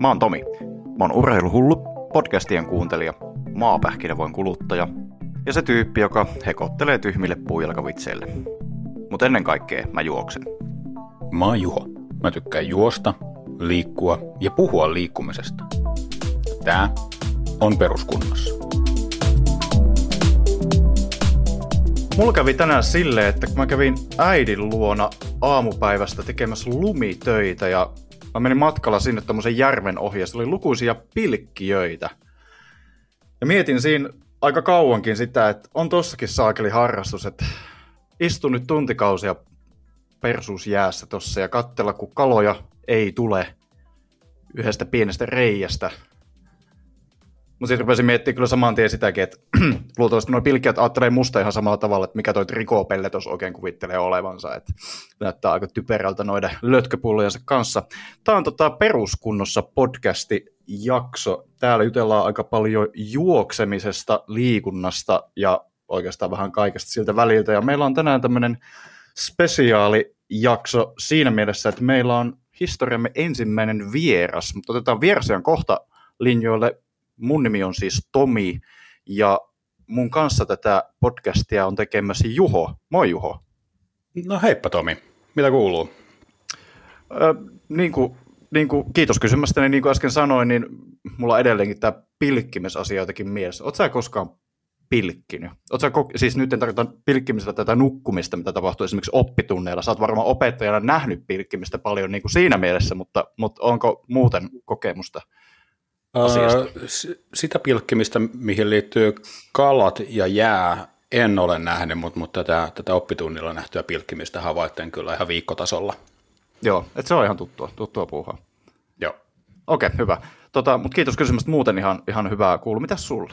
Mä oon Tomi. Mä oon urheiluhullu, podcastien kuuntelija, maapähkinävoin kuluttaja ja se tyyppi, joka hekottelee tyhmille puujalkavitseille. Mutta ennen kaikkea mä juoksen. Mä oon Juho. Mä tykkään juosta, liikkua ja puhua liikkumisesta. Tää on peruskunnossa. Mulla kävi tänään silleen, että kun mä kävin äidin luona aamupäivästä tekemässä lumitöitä ja mä menin matkalla sinne tämmöisen järven ohi ja oli lukuisia pilkkijöitä. Ja mietin siinä aika kauankin sitä, että on tossakin saakeli harrastus, että istun nyt tuntikausia persuusjäässä tossa ja katsella, kun kaloja ei tule yhdestä pienestä reiästä – mutta sitten rupesin miettimään kyllä saman tien sitäkin, että luultavasti nuo pilkkiät ajattelee musta ihan samalla tavalla, että mikä toi trikopelle tuossa oikein kuvittelee olevansa. Että näyttää aika typerältä noiden lötköpullojensa kanssa. Tämä on tota peruskunnossa podcasti jakso. Täällä jutellaan aika paljon juoksemisesta, liikunnasta ja oikeastaan vähän kaikesta siltä väliltä. Ja meillä on tänään tämmöinen spesiaalijakso siinä mielessä, että meillä on historiamme ensimmäinen vieras, mutta otetaan vierasian kohta linjoille Mun nimi on siis Tomi ja mun kanssa tätä podcastia on tekemässä Juho. Moi Juho. No heippa Tomi, mitä kuuluu? Ö, niin kuin, niin kuin, kiitos kysymästä, niin kuin äsken sanoin, niin mulla on edelleenkin tämä pilkkimisasia jotenkin mielessä. Oletko sä koskaan pilkkinyt? Oletko sä, siis nyt en tarkoita pilkkimisellä tätä nukkumista, mitä tapahtuu esimerkiksi oppitunneilla. Sä oot varmaan opettajana nähnyt pilkkimistä paljon niin kuin siinä mielessä, mutta, mutta onko muuten kokemusta? Asiasta? Sitä pilkkimistä, mihin liittyy kalat ja jää, en ole nähnyt, mutta, mutta tätä, tätä oppitunnilla nähtyä pilkkimistä havaitteen kyllä ihan viikkotasolla. Joo, että se on ihan tuttua, tuttua puuhaa. Joo. Okei, okay, hyvä. Tota, mutta kiitos kysymästä muuten ihan, ihan hyvää kuulu. Mitäs sulle?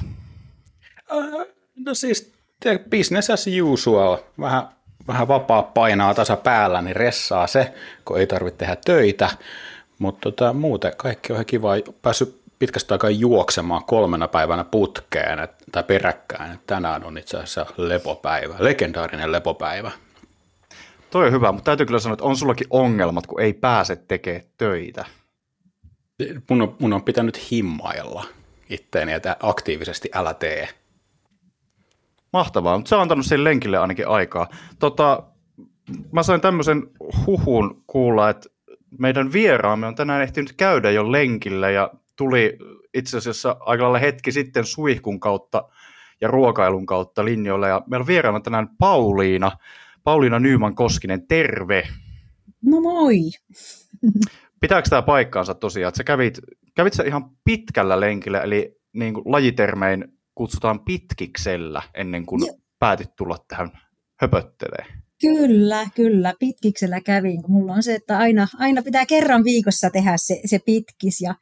No siis business as usual. Vähän, vähän vapaa painaa tasa päällä, niin ressaa se, kun ei tarvitse tehdä töitä. Mutta tota, muuten kaikki on ihan kiva. Päässyt pitkästä aikaa juoksemaan kolmena päivänä putkeen et, tai peräkkäin. Et tänään on itse asiassa lepopäivä, legendaarinen lepopäivä. Toi on hyvä, mutta täytyy kyllä sanoa, että on sullakin ongelmat, kun ei pääse tekemään töitä. Mun on, mun on pitänyt himmailla itteeni, että aktiivisesti älä tee. Mahtavaa, mutta se on antanut sen lenkille ainakin aikaa. Tota, mä sain tämmöisen huhun kuulla, että meidän vieraamme on tänään ehtinyt käydä jo lenkillä ja tuli itse asiassa aika lailla hetki sitten suihkun kautta ja ruokailun kautta linjoille. Ja meillä on vieraana tänään Pauliina, Pauliina Nyyman Koskinen, terve! No moi! Pitääkö tämä paikkaansa tosiaan, että sä kävit, kävit sä ihan pitkällä lenkillä, eli niin kuin lajitermein kutsutaan pitkiksellä ennen kuin ja. päätit tulla tähän höpöttelee? Kyllä, kyllä. Pitkiksellä kävin, kun mulla on se, että aina, aina pitää kerran viikossa tehdä se, se pitkis. Ja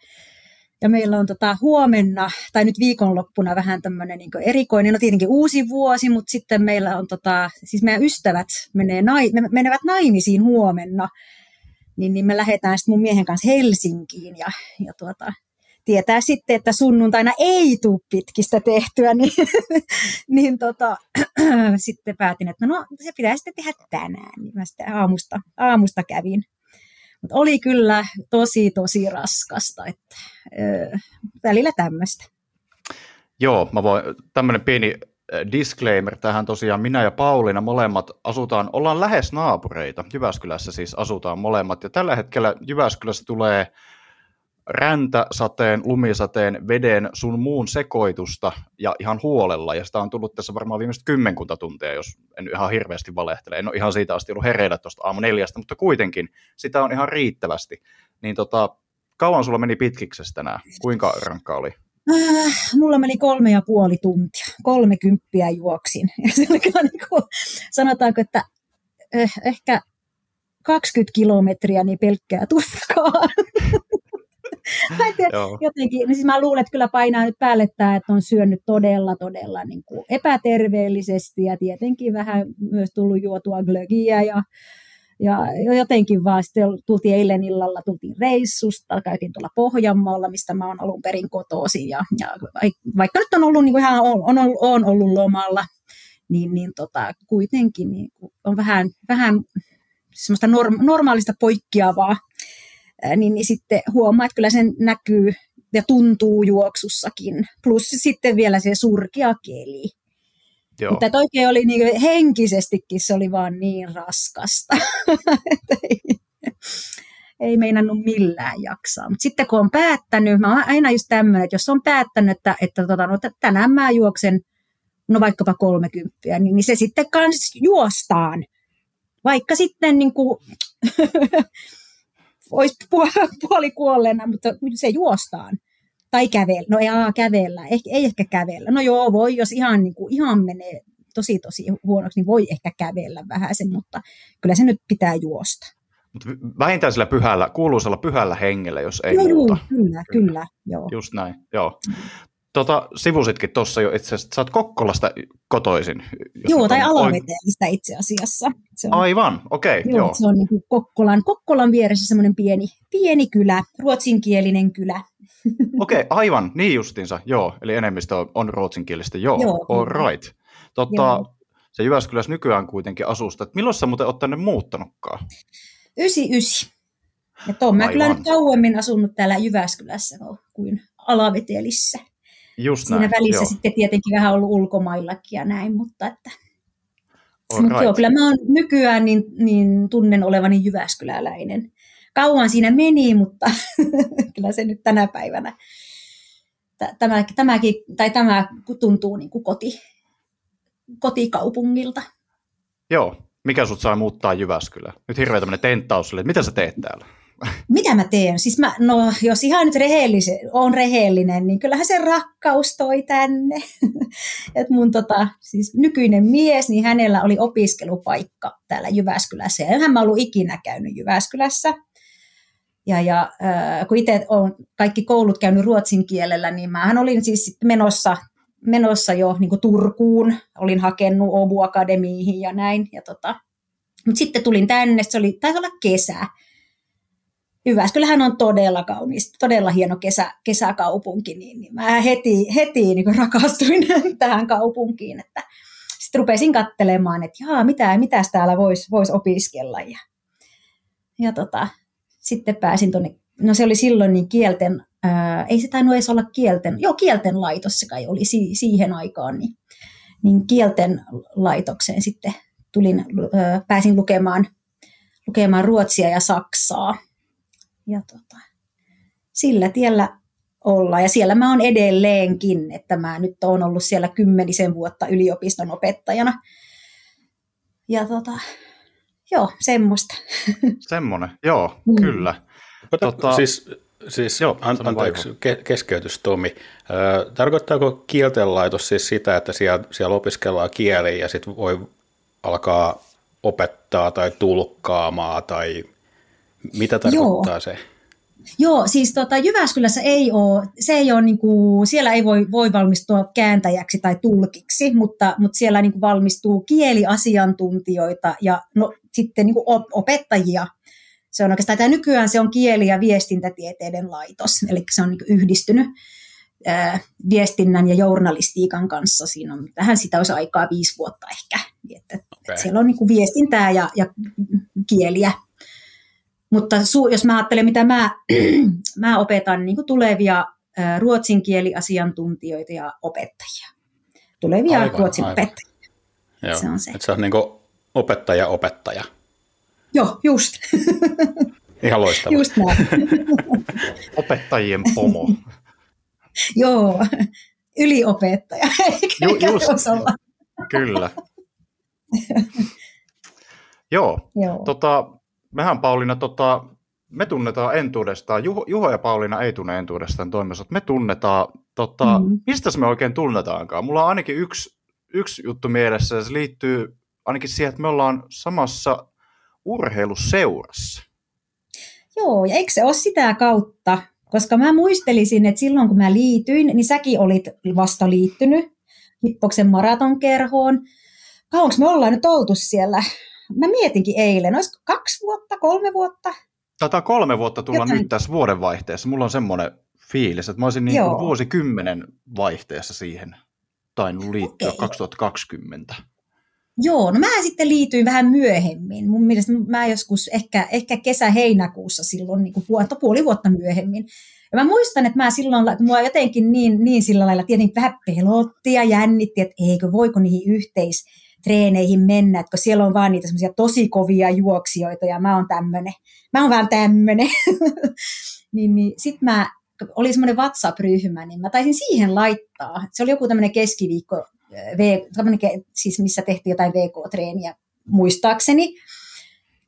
ja meillä on tota huomenna, tai nyt viikonloppuna vähän tämmöinen niin erikoinen, no tietenkin uusi vuosi, mutta sitten meillä on, tota, siis meidän ystävät menee, nai, me menevät naimisiin huomenna, niin, niin me lähdetään sitten mun miehen kanssa Helsinkiin ja, ja tuota, tietää sitten, että sunnuntaina ei tule pitkistä tehtyä, niin, niin tota, sitten päätin, että no, se pitää sitten tehdä tänään. Niin mä sitten aamusta, aamusta kävin. Oli kyllä tosi, tosi raskasta, että ö, välillä tämmöistä. Joo, mä voin, tämmöinen pieni disclaimer tähän tosiaan, minä ja Pauliina molemmat asutaan, ollaan lähes naapureita, Jyväskylässä siis asutaan molemmat, ja tällä hetkellä Jyväskylässä tulee räntäsateen, lumisateen, veden, sun muun sekoitusta ja ihan huolella. Ja sitä on tullut tässä varmaan viimeiset kymmenkunta tuntia, jos en ihan hirveästi valehtele. En ole ihan siitä asti ollut hereillä tuosta aamu neljästä, mutta kuitenkin sitä on ihan riittävästi. Niin tota, kauan sulla meni pitkiksestä tänään? Kuinka rankka oli? Äh, mulla meni kolme ja puoli tuntia. Kolme kymppiä juoksin. Ja se oli niin kuin, sanotaanko, että eh, ehkä 20 kilometriä niin pelkkää tuskaa. mä en tiedä, jotenkin, niin siis mä luulen, että kyllä painaa nyt päälle tämä, että on syönyt todella, todella niin kuin epäterveellisesti ja tietenkin vähän myös tullut juotua glögiä ja, ja jotenkin vaan sitten tultiin eilen illalla, tultiin reissusta, käytiin tuolla Pohjanmaalla, mistä mä oon alun perin kotoisin ja, ja vaikka nyt on ollut niin kuin ihan, on, on, on ollut lomalla, niin, niin tota, kuitenkin niin on vähän, vähän semmoista norm, normaalista poikkeavaa niin, niin sitten huomaa, että kyllä sen näkyy ja tuntuu juoksussakin. Plus sitten vielä se surkea keli. Joo. Mutta että oikein oli niin henkisestikin se oli vaan niin raskasta, ei, ei meinannut millään jaksaa. Mutta sitten kun on päättänyt, mä oon aina just tämmöinen, että jos on päättänyt, että, että tota, no, tänään mä juoksen no vaikkapa kolmekymppiä, niin, niin se sitten kans juostaan. Vaikka sitten niin kuin, olisi puoli kuolleena, mutta se juostaan. Tai kävellä. No ei kävellä, eh, ei ehkä kävellä. No joo, voi, jos ihan, niin kuin, ihan menee tosi tosi huonoksi, niin voi ehkä kävellä vähän sen, mutta kyllä se nyt pitää juosta. Mutta vähintään sillä pyhällä, kuuluisella pyhällä hengellä, jos ei joo, muuta. Kyllä, kyllä, kyllä, joo. Just näin, joo. Tota, sivusitkin tuossa jo itse asiassa, että sä oot Kokkolasta kotoisin. Joo, tai Alaveteelistä itse asiassa. Se on, Aivan, okei. Okay, joo, joo. Se on niin Kokkolan, Kokkolan vieressä semmoinen pieni, pieni kylä, ruotsinkielinen kylä. Okei, okay, aivan, niin justiinsa, joo. Eli enemmistö on, on ruotsinkielistä, joo, joo all right. Tota, joo. Se Jyväskylässä nykyään kuitenkin asusta. Milloin sä muuten oot tänne muuttanutkaan? 99. Ja tuon mä kyllä nyt kauemmin asunut täällä Jyväskylässä kuin Alavetelissä. Just Siinä näin, välissä joo. sitten tietenkin vähän ollut ulkomaillakin ja näin, mutta että... Mutta joo, kyllä mä oon nykyään niin, niin tunnen olevani Jyväskyläläinen. Kauan siinä meni, mutta kyllä se nyt tänä päivänä, tämä, tämäkin, tai tämä tuntuu niin kuin koti, kotikaupungilta. Joo, mikä sut saa muuttaa Jyväskylään? Nyt hirveä tämmöinen tenttaus, että mitä sä teet täällä? Mitä mä teen? Siis mä, no, jos ihan nyt rehellisen, on rehellinen, niin kyllähän se rakkaus toi tänne. Et mun tota, siis nykyinen mies, niin hänellä oli opiskelupaikka täällä Jyväskylässä. Ja enhän mä ollut ikinä käynyt Jyväskylässä. Ja, ja äh, kun itse olen kaikki koulut käynyt ruotsin kielellä, niin mä olin siis menossa, menossa jo niin Turkuun. Olin hakenut Obu Akademiihin ja näin. Ja tota, mutta sitten tulin tänne, se oli, taisi olla kesä. Jyväskylähän on todella kaunis, todella hieno kesä, kesäkaupunki, niin, niin mä heti, heti niin rakastuin tähän kaupunkiin, että sitten rupesin katselemaan, että jaa, mitä, mitäs täällä voisi vois opiskella. Ja, ja tota, sitten pääsin tuonne, no se oli silloin niin kielten, ää, ei se tainnut edes olla kielten, joo kielten laitos se kai oli si, siihen aikaan, niin, niin kielten laitokseen sitten tulin, ää, pääsin lukemaan, lukemaan ruotsia ja saksaa ja tota, sillä tiellä olla. Ja siellä mä oon edelleenkin, että mä nyt oon ollut siellä kymmenisen vuotta yliopiston opettajana. Ja tota, joo, semmoista. Semmoinen, joo, mm. kyllä. Tota, siis siis joo, an, anteeksi, ke, keskeytys Tomi. Ö, tarkoittaako kieltenlaitos siis sitä, että siellä, siellä opiskellaan kieliä ja sitten voi alkaa opettaa tai tulkkaamaan tai mitä tarkoittaa Joo. se? Joo, siis tota, Jyväskylässä ei ole, se ei ole niin kuin, siellä ei voi, voi valmistua kääntäjäksi tai tulkiksi, mutta, mutta siellä niin kuin valmistuu kieliasiantuntijoita ja no, sitten niin kuin opettajia. Se on oikeastaan, tämä nykyään se on kieli- ja viestintätieteiden laitos, eli se on niin yhdistynyt ää, viestinnän ja journalistiikan kanssa. Siinä on, tähän sitä olisi aikaa viisi vuotta ehkä. Että, okay. että siellä on niin kuin viestintää ja, ja kieliä mutta su, jos mä ajattelen, mitä mä, mä opetan niin tulevia ruotsinkieliasiantuntijoita ja opettajia. Tulevia aivan, ruotsin aivan. opettajia. Joo. Se on se. Että se on niin kuin opettaja opettaja. Joo, just. Ihan loistavaa. Just näin. Opettajien pomo. Joo, yliopettaja. Ju, just, kyllä. Joo, Joo. Tota, mehän Pauliina, tota, me tunnetaan entuudestaan, Juho, Juho ja Pauliina ei tunne entuudestaan toimessa, me tunnetaan, tota, mm. mistä me oikein tunnetaankaan? Mulla on ainakin yksi, yksi juttu mielessä, ja se liittyy ainakin siihen, että me ollaan samassa urheiluseurassa. Joo, ja eikö se ole sitä kautta? Koska mä muistelisin, että silloin kun mä liityin, niin säkin olit vasta liittynyt Hippoksen maratonkerhoon. Kauanko me ollaan nyt oltu siellä? Mä mietinkin eilen, olisiko kaksi vuotta, kolme vuotta? Taitaa kolme vuotta tulla Jotain. nyt tässä vuodenvaihteessa. Mulla on semmoinen fiilis, että mä olisin niin kuin vuosikymmenen vaihteessa siihen tainnut liittyä okay. 2020. Joo, no mä sitten liityin vähän myöhemmin. Mun mielestä mä joskus ehkä, ehkä kesä-heinäkuussa silloin, niin kuin puoli, puoli vuotta myöhemmin. Ja mä muistan, että mä silloin, mua jotenkin niin, niin sillä lailla tietenkin vähän pelotti ja jännitti, että eikö, voiko niihin yhteistreeneihin mennä, että kun siellä on vaan niitä semmoisia tosi kovia juoksijoita ja mä oon tämmönen, mä oon vaan tämmönen. niin, niin sit mä, oli semmoinen WhatsApp-ryhmä, niin mä taisin siihen laittaa, se oli joku tämmöinen keskiviikko, v, siis missä tehtiin jotain VK-treeniä muistaakseni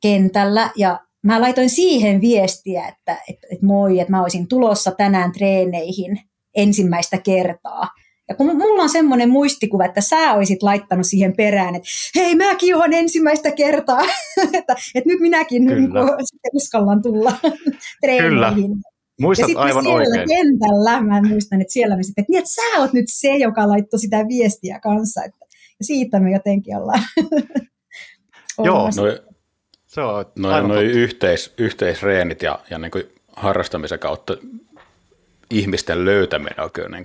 kentällä, ja mä laitoin siihen viestiä, että, että, että moi, että mä olisin tulossa tänään treeneihin ensimmäistä kertaa. Ja kun mulla on semmoinen muistikuva, että sä olisit laittanut siihen perään, että hei, mäkin olen ensimmäistä kertaa, että, että nyt minäkin nyt niin uskallan tulla treeneihin. Kyllä. Muistat ja aivan siellä oikein. kentällä, mä muistan, että siellä me sitten, että, niin, että sä oot nyt se, joka laittoi sitä viestiä kanssa. Että, ja siitä me jotenkin ollaan. Joo, no, se on no, no yhteis, yhteisreenit ja, ja niin kuin harrastamisen kautta ihmisten löytäminen on kyllä niin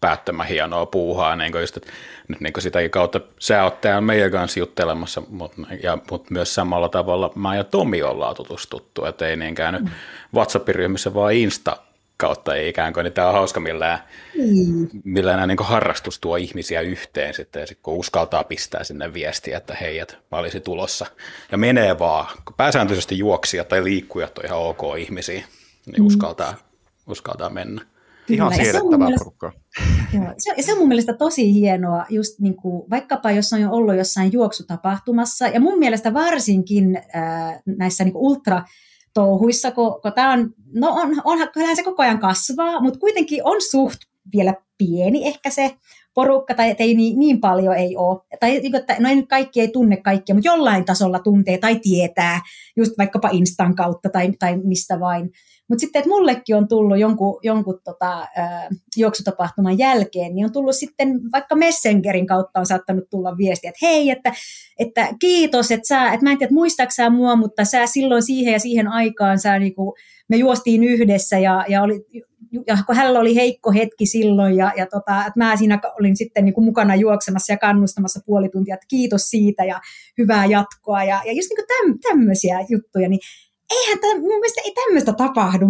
päättömän hienoa puuhaa. Niin kuin just, että nyt niin kuin sitäkin kautta sä oot täällä meidän kanssa juttelemassa, mutta, ja, mutta myös samalla tavalla mä ja Tomi ollaan tutustuttu, että ei niinkään nyt mm. WhatsApp-ryhmissä, vaan Insta kautta ei ikään kuin, niin tämä on hauska millään, mm. millään niin harrastus tuo ihmisiä yhteen sitten, ja sit kun uskaltaa pistää sinne viestiä, että hei, että mä olisin tulossa, ja menee vaan, kun pääsääntöisesti juoksijat tai liikkujat on ihan ok ihmisiä, niin mm. Uskaltaa, mennä. Ihan siedettävää porukkaa. Joo, se, se on mun mielestä tosi hienoa, just niin kuin, vaikkapa jos on jo ollut jossain juoksutapahtumassa, ja mun mielestä varsinkin äh, näissä niin ultra touhuissa, kun, kun tämä on, no on, onhan, kyllähän se koko ajan kasvaa, mutta kuitenkin on suht vielä pieni ehkä se porukka, tai ei niin, niin paljon ei ole. Tai niin että, no ei kaikki ei tunne kaikkia, mutta jollain tasolla tuntee tai tietää, just vaikkapa Instan kautta tai, tai mistä vain. Mutta sitten, että mullekin on tullut jonkun, jonkun tota, juoksutapahtuman jälkeen, niin on tullut sitten vaikka Messengerin kautta on saattanut tulla viesti, että hei, että, että kiitos, että sä, että mä en tiedä, muistaaks sä mua, mutta sä silloin siihen ja siihen aikaan sä niinku, me juostiin yhdessä ja, ja oli, ja kun hänellä oli heikko hetki silloin ja, ja tota, että mä siinä olin sitten niin kuin mukana juoksemassa ja kannustamassa puoli tuntia, että kiitos siitä ja hyvää jatkoa ja, ja just niin kuin tämmöisiä juttuja, niin eihän tämä, mun mielestä ei tämmöistä tapahdu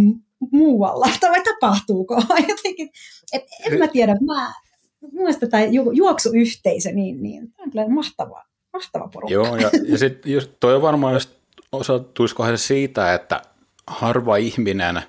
muualla, tai tapahtuuko? Jotenkin, et, en mä tiedä, mä, mun mielestä tämä ju, juoksuyhteisö, niin, niin tämä on kyllä mahtava, mahtava porukka. Joo, ja, ja sitten toi on varmaan just osatuisikohan se siitä, että harva ihminen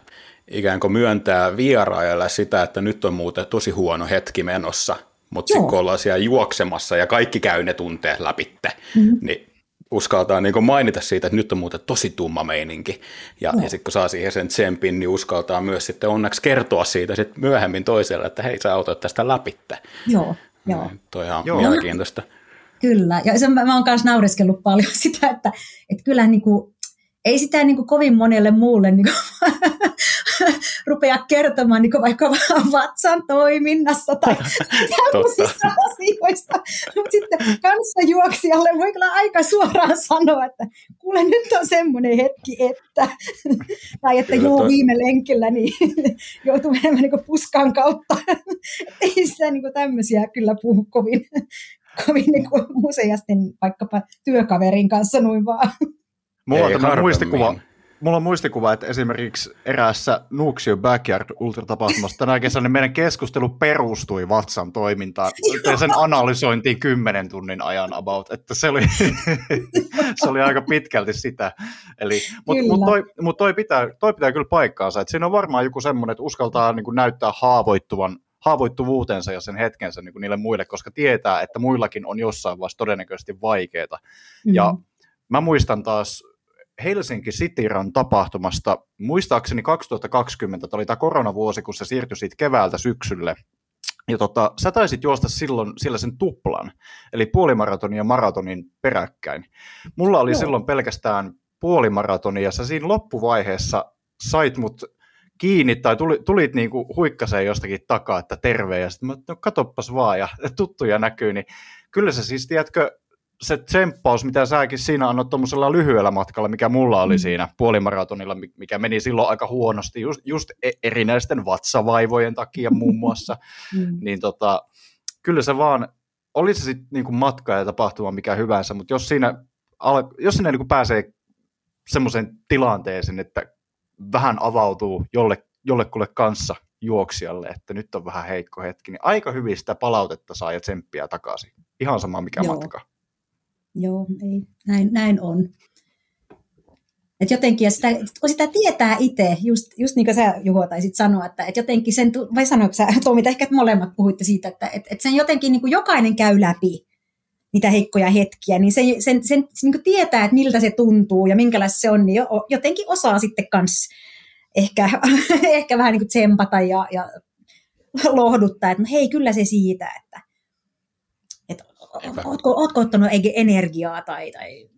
ikään kuin myöntää vieraille sitä, että nyt on muuten tosi huono hetki menossa, mutta sitten kun ollaan siellä juoksemassa ja kaikki käy ne tunteet läpitte, mm-hmm. niin uskaltaa niin mainita siitä, että nyt on muuten tosi tumma meininki. Ja, no. ja sitten kun saa siihen sen tsempin, niin uskaltaa myös sitten onneksi kertoa siitä sit myöhemmin toiselle, että hei sä autot tästä läpitte. Joo, joo. Niin, toi on ihan joo. mielenkiintoista. Kyllä, ja se, mä oon myös naureskellut paljon sitä, että, että kyllä niin kuin, ei sitä niin kuin kovin monelle muulle niin kuin, rupea kertomaan niin vaikka vatsan toiminnasta tai tämmöisistä asioista. Mutta sitten kanssajuoksijalle voi kyllä aika suoraan sanoa, että kuule nyt on semmoinen hetki, että tai että kyllä, joo viime lenkillä niin joutuu menemään niin puskan kautta. ei sitä niin tämmöisiä kyllä puhu kovin, kovin niin useasti vaikkapa työkaverin kanssa noin vaan. Mulla on muistikuva, mulla on muistikuva, että esimerkiksi eräässä Nuuksio Backyard Ultra-tapahtumassa tänä kesänä niin meidän keskustelu perustui vatsan toimintaan. Ja sen analysointiin kymmenen tunnin ajan about, että se oli, se oli aika pitkälti sitä. Eli, mutta mut toi, mut toi, pitää, toi pitää kyllä paikkaansa, että siinä on varmaan joku semmoinen, että uskaltaa niin kuin näyttää haavoittuvan haavoittuvuutensa ja sen hetkensä niin kuin niille muille, koska tietää, että muillakin on jossain vaiheessa todennäköisesti vaikeaa. Mm. Ja mä muistan taas Helsinki City Run tapahtumasta, muistaakseni 2020, tämä oli tämä koronavuosi, kun se siirtyi siitä keväältä syksylle, ja tota, sä taisit juosta silloin sillä sen tuplan, eli puolimaratonin ja maratonin peräkkäin. Mulla oli no. silloin pelkästään puolimaratoni, ja sä siinä loppuvaiheessa sait mut kiinni tai tulit, tulit niinku huikkaseen jostakin takaa, että terve, ja sitten mä, no katoppas vaan, ja tuttuja näkyy, niin kyllä se siis, tiedätkö, se tsemppaus, mitä säkin siinä annot tuommoisella lyhyellä matkalla, mikä mulla oli mm. siinä puolimaratonilla, mikä meni silloin aika huonosti, just, just e-, erinäisten vatsavaivojen takia muun muassa, mm. niin tota, kyllä se vaan oli se sitten niin matka ja tapahtuma mikä hyvänsä, mutta jos siinä, jos sinne niin pääsee semmoiseen tilanteeseen, että vähän avautuu jolle, jollekulle kanssa juoksijalle, että nyt on vähän heikko hetki, niin aika hyvin sitä palautetta saa ja tsemppiä takaisin. Ihan sama mikä Joo. matka. Joo, ei. Näin, näin on. Et jotenkin, ja sitä, kun sitä tietää itse, just, just niin kuin sä Juho taisit sanoa, että et jotenkin sen, vai sanoiko sä Tomi, ehkä molemmat puhuitte siitä, että et, et sen jotenkin niin kuin jokainen käy läpi niitä heikkoja hetkiä, niin sen, sen, sen, sen niin tietää, että miltä se tuntuu ja minkälaista se on, niin jotenkin osaa sitten kans ehkä, ehkä vähän niin kuin tsempata ja, ja lohduttaa, että no hei, kyllä se siitä, että, ootko, ootko ottanut energiaa tai, tai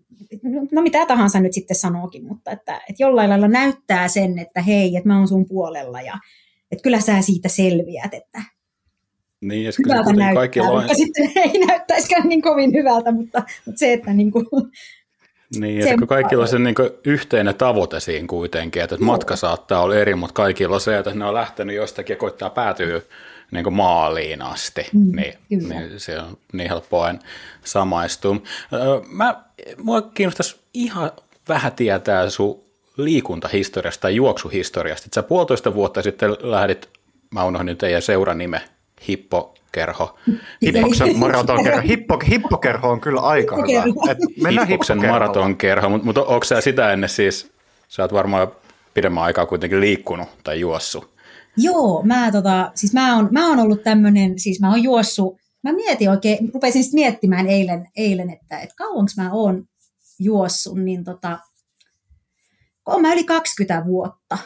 no mitä tahansa nyt sitten sanookin, mutta että, että jollain lailla näyttää sen, että hei, että mä oon sun puolella ja että kyllä sä siitä selviät, että niin, ja se hyvältä näyttää, kaikilla on... sitten ei näyttäisikään niin kovin hyvältä, mutta, mutta se, että niin kuin, niin, että kun kaikilla on se niin yhteinen tavoite siinä kuitenkin, että matka saattaa olla eri, mutta kaikilla on se, että ne on lähtenyt jostakin ja koittaa päätyä niin kuin maaliin asti, mm, niin, niin se on niin helppoa samaistua. Mä, mua kiinnostaisi ihan vähän tietää sun liikuntahistoriasta tai juoksuhistoriasta. Et sä puolitoista vuotta sitten lähdit, mä unohdin nyt teidän seuran nime, Hippokerho. Hippoksen maratonkerho. Hippo, hippokerho on kyllä aika hyvä. Et mennään Hippoksen maratonkerho, mutta mut onko sä sitä ennen siis, sä oot varmaan pidemmän aikaa kuitenkin liikkunut tai juossut? Joo, mä, tota, siis mä, oon, mä oon ollut tämmöinen, siis mä oon juossut, mä mietin oikein, rupesin sitten miettimään eilen, eilen että, että kauanko mä oon juossut, niin tota, oon mä yli 20 vuotta.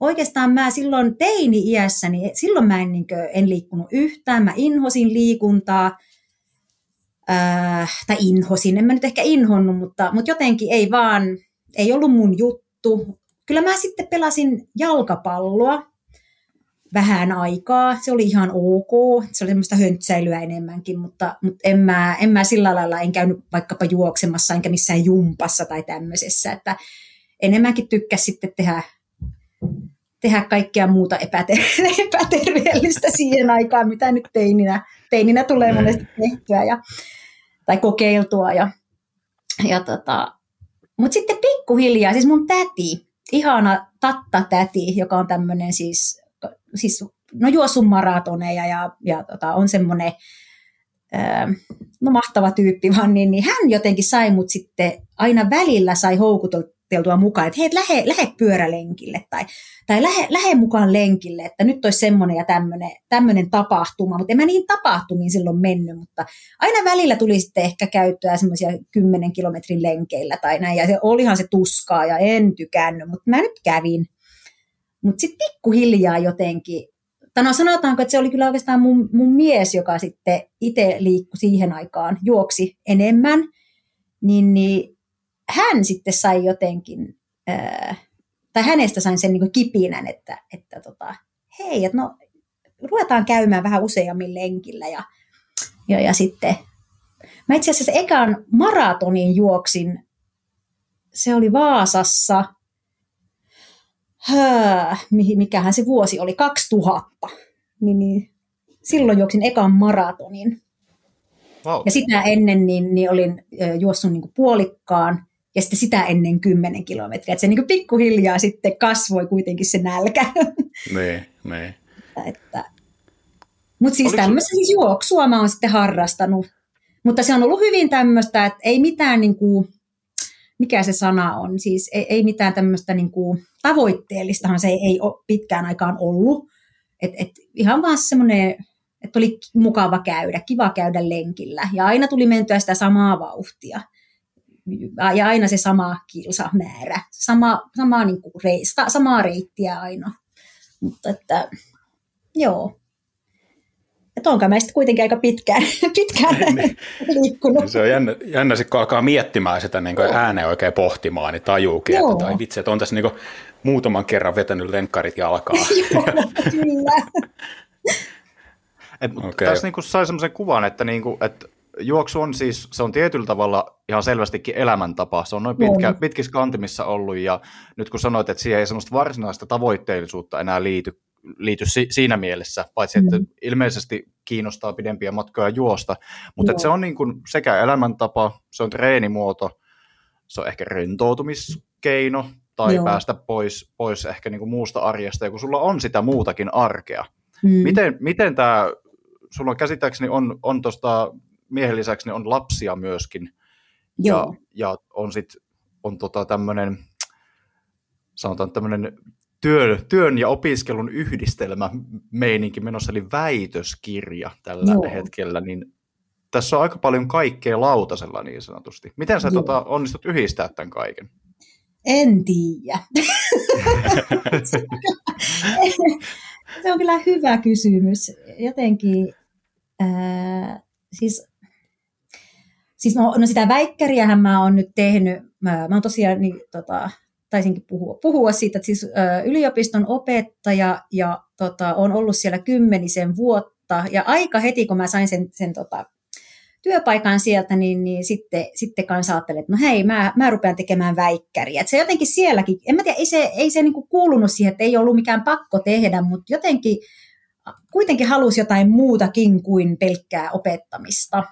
Oikeastaan mä silloin teini-iässäni, silloin mä en, niin kuin, en liikkunut yhtään, mä inhosin liikuntaa, äh, tai inhosin, en mä nyt ehkä inhonnut, mutta, mutta jotenkin ei vaan, ei ollut mun juttu kyllä mä sitten pelasin jalkapalloa vähän aikaa. Se oli ihan ok. Se oli semmoista höntsäilyä enemmänkin, mutta, mutta en, mä, en mä sillä lailla, en käynyt vaikkapa juoksemassa enkä missään jumpassa tai tämmöisessä. Että enemmänkin tykkäsi sitten tehdä, tehdä kaikkea muuta epäter- epäterveellistä siihen aikaan, mitä nyt teininä, teininä tulee monesti tehtyä ja, tai kokeiltua. Ja, ja tota, mutta sitten pikkuhiljaa, siis mun täti, ihana Tatta-täti, joka on tämmöinen siis, siis no juossut maratoneja ja, ja tota, on semmoinen no mahtava tyyppi vaan, niin, niin hän jotenkin sai mut sitten aina välillä sai houkuteltua mukaan, että hei, lähe, lähe pyörälenkille tai, tai lähe, lähe mukaan lenkille, että nyt olisi semmoinen ja tämmöinen, tapahtuma, mutta en mä niihin tapahtumiin silloin mennyt, mutta aina välillä tuli sitten ehkä käyttöä semmoisia 10 kilometrin lenkeillä tai näin, ja se, olihan se tuskaa ja en tykännyt, mutta mä nyt kävin. Mutta sitten pikkuhiljaa jotenkin, tai no sanotaanko, että se oli kyllä oikeastaan mun, mun mies, joka sitten itse liikkui siihen aikaan, juoksi enemmän, niin, niin hän sitten sai jotenkin, tai hänestä sain sen niin kipinän, että, että tota, hei, että no ruvetaan käymään vähän useammin lenkillä ja, ja, ja sitten. Mä itse asiassa ekan maratonin juoksin, se oli Vaasassa, Hää, mikähän se vuosi oli, 2000, niin, niin silloin juoksin ekan maratonin. Wow. Ja sitä ennen niin, niin olin juossut niin puolikkaan ja sitten sitä ennen 10 kilometriä. Että se niin pikkuhiljaa sitten kasvoi kuitenkin se nälkä. Niin, niin. Että, mutta siis tämmöistä siis juoksua mä oon sitten harrastanut. Mutta se on ollut hyvin tämmöistä, että ei mitään niin kuin, mikä se sana on, siis ei, ei mitään tämmöistä niin kuin, tavoitteellistahan se ei, ei ole pitkään aikaan ollut. Et, et ihan vaan semmoinen, että oli mukava käydä, kiva käydä lenkillä ja aina tuli mentyä sitä samaa vauhtia ja aina se sama kilsamäärä, sama, sama niin kuin reista, samaa reittiä aina. Mutta että, joo. Että onko mä sitten kuitenkin aika pitkään, pitkään niin. liikkunut. Se on jännä, jännä sit, kun alkaa miettimään sitä niin ääneen oikein pohtimaan, niin tajuukin, joo. että tai vitsi, että on tässä niin kuin muutaman kerran vetänyt lenkkarit jalkaa. joo, kyllä. Et, okay. Tässä niin sai semmoisen kuvan, että, niin kuin, että juoksu on siis, se on tietyllä tavalla ihan selvästikin elämäntapa. Se on noin pitkä, pitkissä kantimissa ollut ja nyt kun sanoit, että siihen ei semmoista varsinaista tavoitteellisuutta enää liity, liity si, siinä mielessä, paitsi että mm. ilmeisesti kiinnostaa pidempiä matkoja juosta. Mutta se on niin kuin sekä elämäntapa, se on treenimuoto, se on ehkä rentoutumiskeino tai Joo. päästä pois, pois ehkä niin kuin muusta arjesta, ja kun sulla on sitä muutakin arkea. Mm. Miten, miten tämä, sulla on käsittääkseni on, on tuosta miehen lisäksi niin on lapsia myöskin, Joo. Ja, ja on sitten on tota tämmöinen, sanotaan tämmöinen työn, työn ja opiskelun yhdistelmä meininki menossa, eli väitöskirja tällä Joo. hetkellä, niin tässä on aika paljon kaikkea lautasella niin sanotusti. Miten sä tota, onnistut yhdistää tämän kaiken? En tiedä. se on kyllä hyvä kysymys. Jotenkin, ää, siis, siis no, no sitä väikkäriähän mä oon nyt tehnyt, mä, mä oon tosiaan niin, tota, taisinkin puhua, puhua siitä, että siis ä, yliopiston opettaja ja tota, on ollut siellä kymmenisen vuotta ja aika heti kun mä sain sen, sen tota, työpaikan sieltä, niin, niin sitten, sitten kanssa ajattelin, että no hei, mä, mä rupean tekemään väikkäriä. Että se jotenkin sielläkin, en mä tiedä, ei se, ei se niinku kuulunut siihen, että ei ollut mikään pakko tehdä, mutta jotenkin kuitenkin halusi jotain muutakin kuin pelkkää opettamista.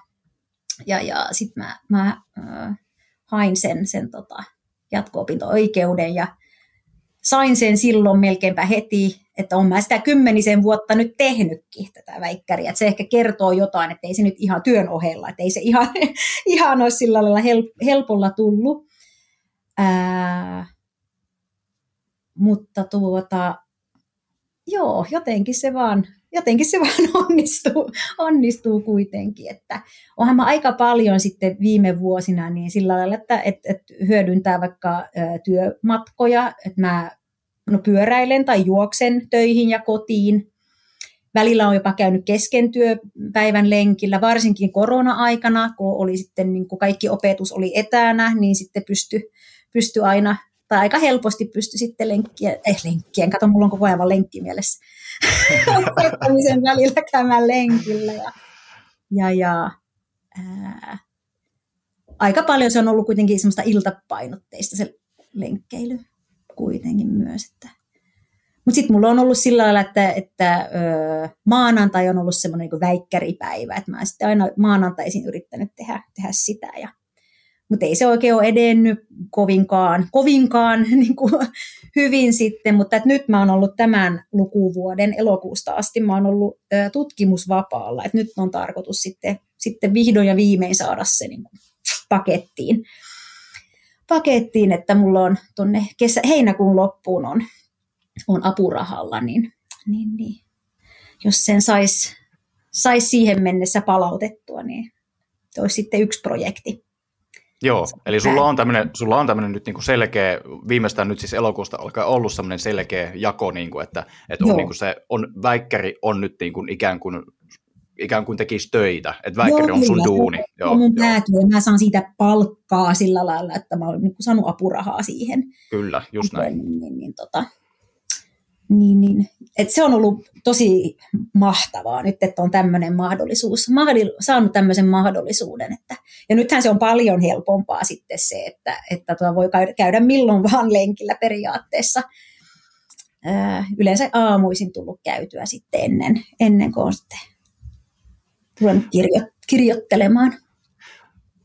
Ja, ja sitten mä, mä äh, hain sen, sen tota, jatko-opinto-oikeuden ja sain sen silloin melkeinpä heti, että on mä sitä kymmenisen vuotta nyt tehnytkin tätä väikkäriä. Että se ehkä kertoo jotain, että ei se nyt ihan työn ohella, että ei se ihan, ihan ole sillä lailla helpolla tullut. Ää, mutta tuota, joo, jotenkin se vaan, jotenkin se vaan onnistuu, onnistuu kuitenkin. Että onhan mä aika paljon sitten viime vuosina niin sillä lailla, että, että, että hyödyntää vaikka työmatkoja, että mä no pyöräilen tai juoksen töihin ja kotiin. Välillä on jopa käynyt kesken työpäivän lenkillä, varsinkin korona-aikana, kun oli sitten niin kuin kaikki opetus oli etänä, niin sitten pysty, pysty aina, tai aika helposti pysty sitten lenkkien, eh lenkkien, kato, mulla on koko ajan lenkki mielessä, välillä käymään lenkillä. Ja, ja, ja ää, aika paljon se on ollut kuitenkin semmoista iltapainotteista se lenkkeily kuitenkin myös. Että. Mutta sitten mulla on ollut sillä lailla, että, että ö, maanantai on ollut semmoinen niin väikkäripäivä, että mä sitten aina maanantaisin yrittänyt tehdä, tehdä sitä. Ja, mutta ei se oikein ole edennyt kovinkaan, kovinkaan niin kuin, hyvin sitten, mutta että nyt mä oon ollut tämän lukuvuoden elokuusta asti, mä oon ollut ö, tutkimusvapaalla, että nyt on tarkoitus sitten, sitten vihdoin ja viimein saada se niin kuin, pakettiin. Pakettiin, että mulla on tuonne kesä, heinäkuun loppuun on, on apurahalla, niin, niin, niin. Jos sen saisi sais siihen mennessä palautettua, niin se olisi sitten yksi projekti. Joo, eli sulla on tämmöinen, sulla on tämmöinen nyt niinku selkeä, viimeistään nyt siis elokuusta alkaa ollut semmoinen selkeä jako, niinku, että, että on niinku se on, väikkäri on nyt niinku ikään kuin ikään kuin tekisi töitä, että väikkäri on sun duuni. Se Joo, mun päätyö, mä saan siitä palkkaa sillä lailla, että mä olen niin saanut apurahaa siihen. Kyllä, just näin. Niin, niin, niin, tota, niin, niin. Et se on ollut tosi mahtavaa nyt, että on tämmöinen mahdollisuus, mahdi, saanut tämmöisen mahdollisuuden. Että, ja nythän se on paljon helpompaa sitten se, että, että tuota voi käydä milloin vaan lenkillä periaatteessa. Ää, yleensä aamuisin tullut käytyä sitten ennen, ennen kuin sitten ruvennut kirjo- kirjoittelemaan.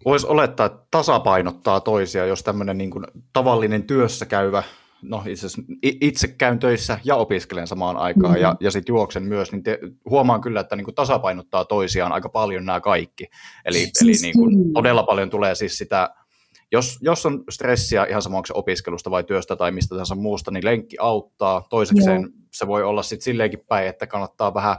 Voisi olettaa, että tasapainottaa toisia, jos tämmöinen niin kuin tavallinen työssä käyvä, no itse, itse käyn töissä ja opiskelen samaan aikaan mm-hmm. ja, ja sitten juoksen myös, niin te, huomaan kyllä, että niin kuin tasapainottaa toisiaan aika paljon nämä kaikki. Eli, siis eli niin kuin, todella paljon tulee siis sitä, jos, jos on stressiä ihan samoin opiskelusta vai työstä tai mistä tahansa muusta, niin lenkki auttaa. Toisekseen Joo. se voi olla sitten silleenkin päin, että kannattaa vähän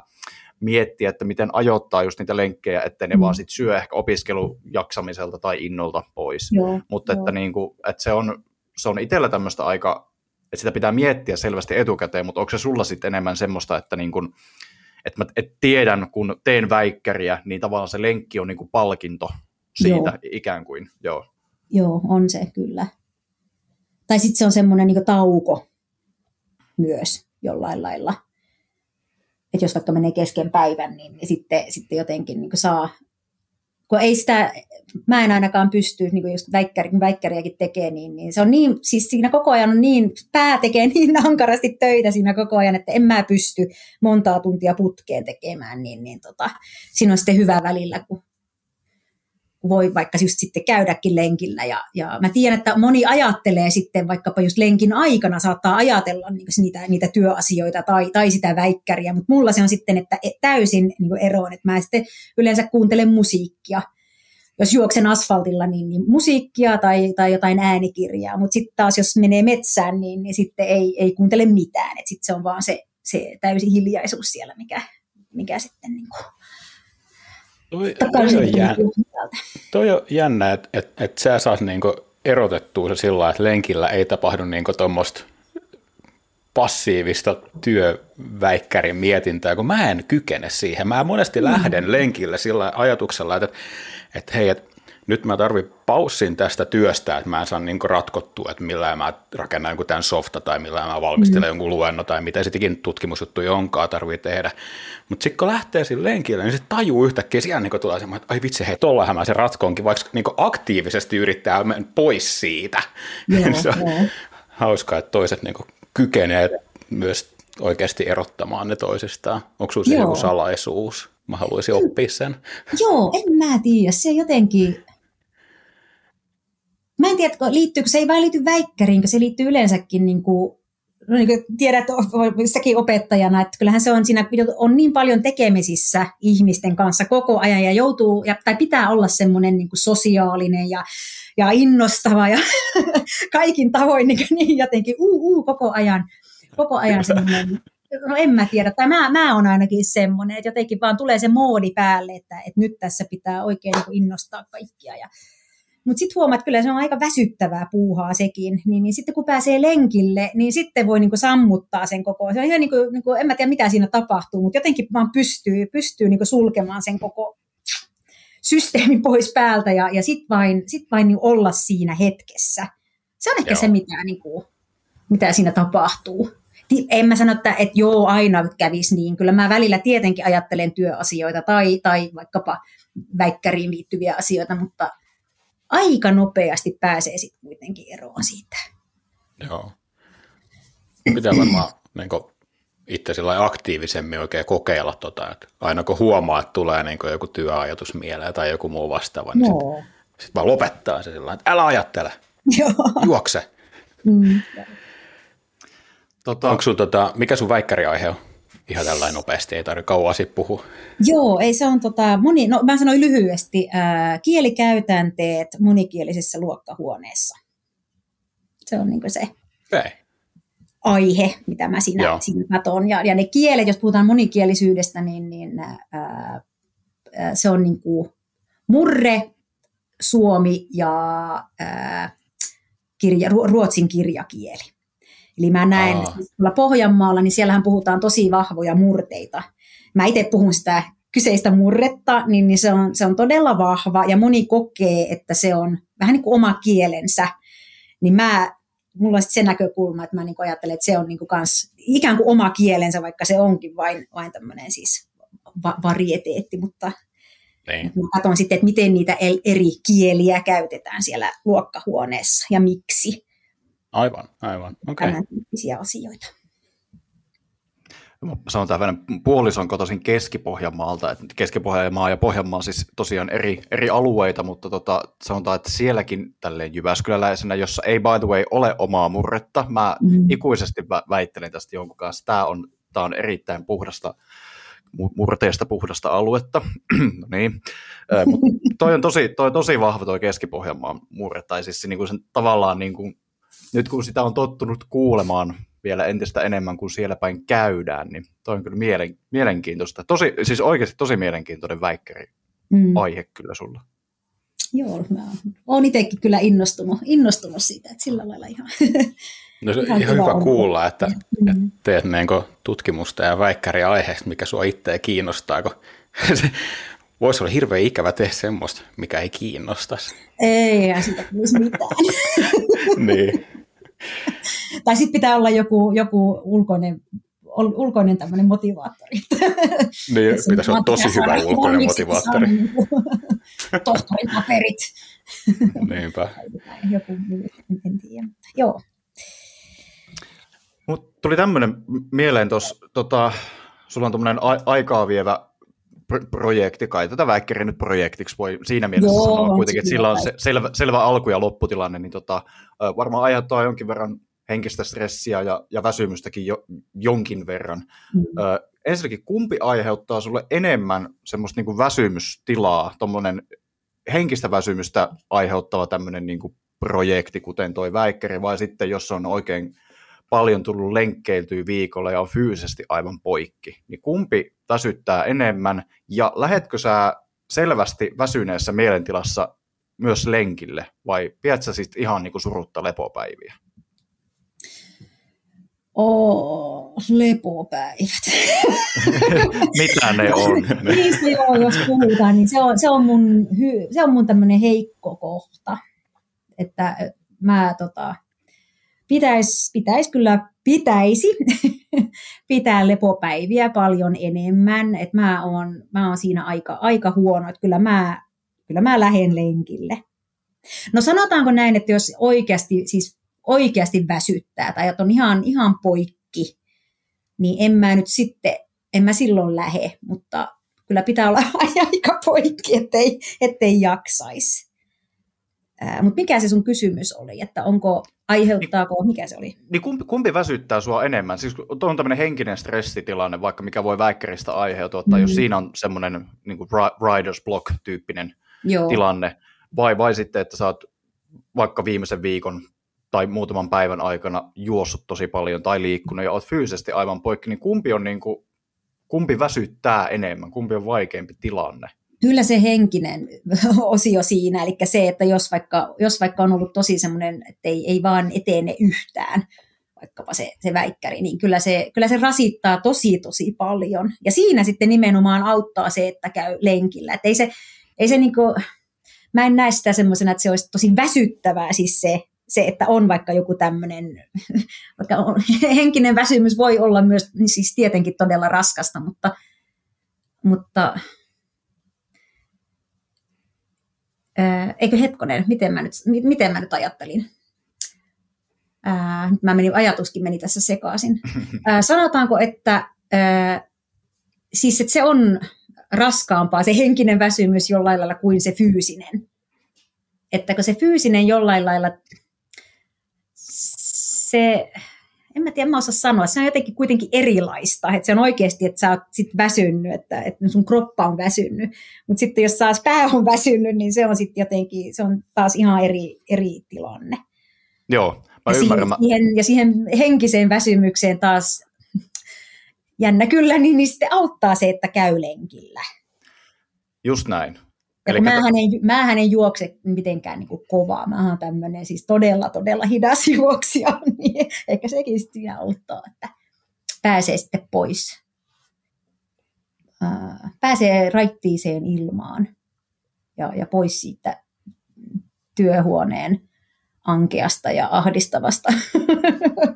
miettiä, että miten ajoittaa just niitä lenkkejä, ettei ne mm. vaan sit syö ehkä opiskelujaksamiselta tai innolta pois. Joo, Mutta että, niin kuin, että se on, se on itsellä tämmöistä aika, että sitä pitää miettiä selvästi etukäteen, mutta onko se sulla sitten enemmän semmoista, että niin kuin, että mä et tiedän, kun teen väikkäriä, niin tavallaan se lenkki on niin kuin palkinto siitä Joo. ikään kuin. Joo. Joo, on se kyllä. Tai sitten se on semmoinen niin tauko myös jollain lailla että jos vaikka menee kesken päivän, niin, niin sitten, sitten jotenkin niin saa, kun ei sitä, mä en ainakaan pysty, niin kuin just väikkäri, kun väikkäriäkin tekee, niin, niin, se on niin, siis siinä koko ajan on niin, pää tekee niin ankarasti töitä siinä koko ajan, että en mä pysty montaa tuntia putkeen tekemään, niin, niin tota, siinä on sitten hyvä välillä, kun voi vaikka just sitten käydäkin lenkillä. Ja, ja mä tiedän, että moni ajattelee sitten vaikkapa just lenkin aikana saattaa ajatella niin niitä, niitä työasioita tai, tai sitä väikkäriä, mutta mulla se on sitten että e, täysin niin eroon, että mä sitten yleensä kuuntelen musiikkia. Jos juoksen asfaltilla, niin, niin musiikkia tai, tai jotain äänikirjaa, mutta sitten taas jos menee metsään, niin, niin sitten ei, ei kuuntele mitään, että sitten se on vaan se, se täysi hiljaisuus siellä, mikä, mikä sitten niin kuin Toi, toi, on, jännä, toi on jännä, että et, et sä saas niinku erotettua se sillä että lenkillä ei tapahdu niinku tuommoista passiivista työväikkärin mietintää, kun mä en kykene siihen. Mä monesti mm. lähden lenkille sillä ajatuksella, että, että hei, että nyt mä tarvin paussin tästä työstä, että mä en saa niin ratkottua, että millä mä rakennan jonkun tämän softa tai millä mä valmistelen mm. jonkun luenno tai mitä sittenkin tutkimusjuttuja onkaan tarvii tehdä. Mutta sitten kun lähtee sille lenkille, niin se tajuu yhtäkkiä, siellä niin tulee semmoinen, että ai vitsi, hei, tollahan mä se ratkonkin, vaikka niin aktiivisesti yrittää mennä pois siitä. Joo, se on joo. hauskaa, että toiset niin kykenee myös oikeasti erottamaan ne toisistaan. Onko sinulla joku salaisuus? Mä haluaisin oppia sen. Joo, en mä tiedä. Se jotenkin, Mä en tiedä, liittyykö, se ei vain liity väikkäriin, se liittyy yleensäkin niin kuin, no niin kuin tiedät säkin opettajana, että kyllähän se on siinä, on niin paljon tekemisissä ihmisten kanssa koko ajan ja joutuu, ja, tai pitää olla semmoinen niin sosiaalinen ja, ja innostava ja kaikin tavoin niin, niin jotenkin uu, uu, koko ajan, koko ajan semmoinen, no en mä tiedä, tai mä, mä oon ainakin semmoinen, että jotenkin vaan tulee se moodi päälle, että, että nyt tässä pitää oikein niin innostaa kaikkia ja, mutta sitten huomaat, että kyllä se on aika väsyttävää puuhaa sekin. Niin, niin sitten kun pääsee lenkille, niin sitten voi niinku sammuttaa sen koko. Se on ihan niinku, niinku, en mä tiedä mitä siinä tapahtuu, mutta jotenkin vaan pystyy, pystyy niinku sulkemaan sen koko systeemin pois päältä ja, ja sitten vain, sit vain niinku olla siinä hetkessä. Se on ehkä joo. se, mitä, niinku, mitä siinä tapahtuu. En mä sano, että, että joo, aina kävisi niin. Kyllä mä välillä tietenkin ajattelen työasioita tai, tai vaikkapa väikkäriin liittyviä asioita, mutta – aika nopeasti pääsee sitten kuitenkin eroon siitä. Joo. Pitää varmaan niin itse aktiivisemmin oikein kokeilla, tota, että aina kun huomaa, että tulee niin joku työajatus mieleen tai joku muu vastaava, niin no. sitten sit vaan lopettaa se sillä että älä ajattele, Joo. juokse. Mm. Tota... Onko sun, tota, mikä sun väikkäriaihe on? Ihan tällainen nopeasti, ei tarvitse kauan puhua. Joo, ei se on tota, moni, no mä sanoin lyhyesti, ää, kielikäytänteet monikielisessä luokkahuoneessa. Se on niin se ei. aihe, mitä mä siinä, siinä katson. Ja, ja ne kielet, jos puhutaan monikielisyydestä, niin, niin ää, se on niin kuin murre, suomi ja ää, kirja, ruotsin kirjakieli. Eli mä näen Aa. tuolla Pohjanmaalla, niin siellähän puhutaan tosi vahvoja murteita. Mä itse puhun sitä kyseistä murretta, niin, niin se, on, se on todella vahva ja moni kokee, että se on vähän niin kuin oma kielensä. Niin mä, mulla on se näkökulma, että mä niin kuin ajattelen, että se on niin kuin kans ikään kuin oma kielensä, vaikka se onkin vain, vain tämmöinen siis va- varieteetti, mutta niin. Mä katson sitten, että miten niitä eri kieliä käytetään siellä luokkahuoneessa ja miksi. Aivan, aivan. Okay. Tämän tyyppisiä asioita. Sanon tämän puolison kotoisin Keski-Pohjanmaalta, että Keski-Pohjanmaa ja Pohjanmaa siis tosiaan eri, eri alueita, mutta tota, sanotaan, että sielläkin tälleen Jyväskyläläisenä, jossa ei by the way ole omaa murretta, mä mm. ikuisesti väittelen tästä jonkun kanssa, tämä on, tämä on erittäin puhdasta, murteesta puhdasta aluetta. no niin. Mutta toi on tosi, toi on tosi vahva toi Keski-Pohjanmaan murre, tai siis niin kuin sen tavallaan niin kuin nyt kun sitä on tottunut kuulemaan vielä entistä enemmän kuin siellä päin käydään, niin toi on kyllä mielen, mielenkiintoista. Tosi, siis oikeasti tosi mielenkiintoinen väikkäri mm. aihe kyllä sulla. Joo, mä oon itsekin kyllä innostunut, innostunut siitä, että sillä lailla ihan... No se ihan, ihan hyvä on. kuulla, että, mm. että teet niin tutkimusta ja väikkäriä aiheesta, mikä sua itseä kiinnostaa, kun se voisi olla hirveän ikävä tehdä semmoista, mikä ei kiinnostaisi. Ei, ja sitä tulisi mitään. niin. tai sitten pitää olla joku, joku ulkoinen ulkoinen tämmöinen motivaattori. Niin, pitäisi olla tosi hyvä ulkoinen motivaattori. Tohtorin paperit. Niinpä. Joku muu, en tiedä. Joo. Mut tuli tämmöinen mieleen tuossa, tota, sulla on tämmöinen a- aikaa vievä projekti, kai tätä väikkäriä nyt projektiksi voi siinä mielessä Joo, sanoa kuitenkin, että sillä on se, selvä, selvä alku- ja lopputilanne, niin tota, varmaan aiheuttaa jonkin verran henkistä stressiä ja, ja väsymystäkin jo, jonkin verran. Mm. Ö, ensinnäkin, kumpi aiheuttaa sulle enemmän semmoista niin kuin väsymystilaa, tuommoinen henkistä väsymystä aiheuttava tämmöinen niin kuin projekti, kuten toi väikkäri, vai sitten jos on oikein paljon tullut lenkkeiltyä viikolla ja on fyysisesti aivan poikki, niin kumpi väsyttää enemmän ja lähetkö sä selvästi väsyneessä mielentilassa myös lenkille vai pidät sä sitten ihan niin kuin surutta lepopäiviä? Oh, lepopäivät. Mitä ne on? Niistä joo, jos puhutaan, niin se on, se on mun, se on mun tämmöinen heikko kohta. Että mä tota, pitäisi pitäis kyllä, pitäisi pitää lepopäiviä paljon enemmän. Että mä oon, mä oon siinä aika, aika huono, että kyllä mä, kyllä mä lähden lenkille. No sanotaanko näin, että jos oikeasti, siis oikeasti väsyttää tai että on ihan, ihan poikki, niin en mä nyt sitten, en mä silloin lähe, mutta kyllä pitää olla aika poikki, ettei, ettei jaksaisi. Mutta mikä se sun kysymys oli, että onko, aiheuttaako, mikä se oli? Niin kumpi, kumpi väsyttää sua enemmän? Siis on tämmöinen henkinen stressitilanne, vaikka mikä voi väikkäristä aiheutua, tai mm. jos siinä on semmoinen niin riders block-tyyppinen Joo. tilanne, vai, vai sitten, että sä oot vaikka viimeisen viikon tai muutaman päivän aikana juossut tosi paljon tai liikkunut ja oot fyysisesti aivan poikki, niin kumpi on niin kuin, kumpi väsyttää enemmän, kumpi on vaikeampi tilanne? Kyllä se henkinen osio siinä, eli se, että jos vaikka, jos vaikka on ollut tosi semmoinen, että ei, ei vaan etene yhtään, vaikkapa se, se väikkäri, niin kyllä se, kyllä se rasittaa tosi tosi paljon. Ja siinä sitten nimenomaan auttaa se, että käy lenkillä. Että ei se, ei se niinku, mä en näe sitä semmoisena, että se olisi tosi väsyttävää siis se, se, että on vaikka joku tämmöinen, vaikka on, henkinen väsymys voi olla myös niin siis tietenkin todella raskasta, mutta, mutta ää, eikö hetkonen, miten mä nyt, miten mä nyt ajattelin? Ää, mä menin, ajatuskin meni tässä sekaisin. Ää, sanotaanko, että ää, siis että se on raskaampaa se henkinen väsymys jollain lailla kuin se fyysinen. Että kun se fyysinen jollain lailla se, en mä tiedä, mä osaa sanoa, se on jotenkin kuitenkin erilaista, että se on oikeasti, että sä oot sit väsynyt, että, että sun kroppa on väsynyt, mutta sitten jos taas pää on väsynyt, niin se on sitten jotenkin, se on taas ihan eri, eri tilanne. Joo, mä ja ymmärrän. Siihen, ja siihen henkiseen väsymykseen taas, jännä kyllä, niin, niin sitten auttaa se, että käy lenkillä. Just näin. Ja kun mähän, en, mähän en juokse mitenkään niin kuin kovaa, mä oon tämmöinen siis todella, todella hidas juoksija, niin ehkä sekin sitten auttaa, että pääsee sitten pois. pääsee raittiiseen ilmaan ja, ja pois siitä työhuoneen ankeasta ja ahdistavasta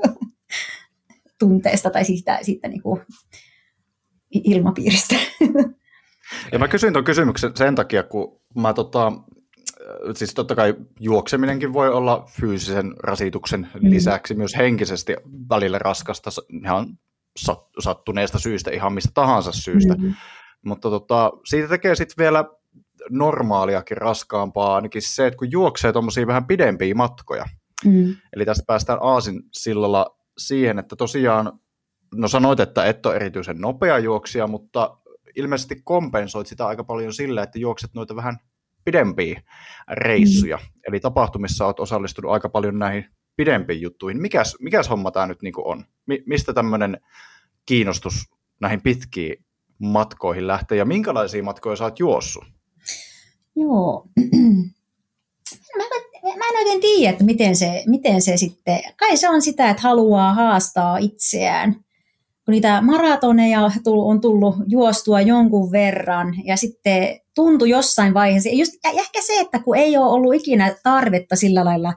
tunteesta tai siitä, siitä niin kuin ilmapiiristä. Ja mä kysyin tuon kysymyksen sen takia, kun mä tota, siis totta kai juokseminenkin voi olla fyysisen rasituksen mm. lisäksi myös henkisesti välillä raskasta ihan sattuneesta syystä, ihan mistä tahansa syystä. Mm. Mutta tota, siitä tekee sitten vielä normaaliakin raskaampaa ainakin se, että kun juoksee tuommoisia vähän pidempiä matkoja. Mm. Eli tästä päästään aasin sillalla siihen, että tosiaan, no sanoit, että et ole erityisen nopea juoksija, mutta ilmeisesti kompensoit sitä aika paljon sillä, että juokset noita vähän pidempiä reissuja. Mm. Eli tapahtumissa olet osallistunut aika paljon näihin pidempiin juttuihin. Mikäs, mikäs homma tämä nyt niinku on? Mi- mistä tämmöinen kiinnostus näihin pitkiin matkoihin lähtee ja minkälaisia matkoja sä oot juossut? Joo. Mä, mä en oikein tiedä, että miten se, miten se sitten, kai se on sitä, että haluaa haastaa itseään kun niitä maratoneja on tullut juostua jonkun verran ja sitten tuntui jossain vaiheessa, just, ja ehkä se, että kun ei ole ollut ikinä tarvetta sillä lailla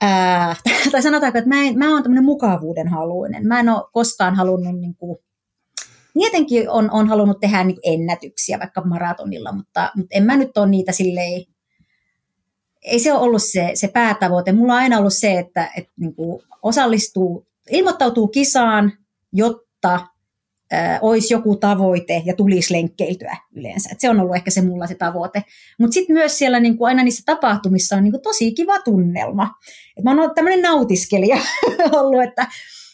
ää, tai sanotaanko, että mä, en, mä oon tämmöinen mukavuuden haluinen. Mä en ole koskaan halunnut, niin kuin, tietenkin on, on halunnut tehdä niin ennätyksiä vaikka maratonilla, mutta, mutta en mä nyt ole niitä silleen, ei se ole ollut se, se päätavoite. Mulla on aina ollut se, että, että niin kuin osallistuu, ilmoittautuu kisaan, jotta olisi joku tavoite ja tulisi lenkkeiltyä yleensä. Et se on ollut ehkä se mulla se tavoite. Mutta sitten myös siellä niin kuin aina niissä tapahtumissa on niin kuin tosi kiva tunnelma. Et mä oon ollut tämmöinen nautiskelija ollut, että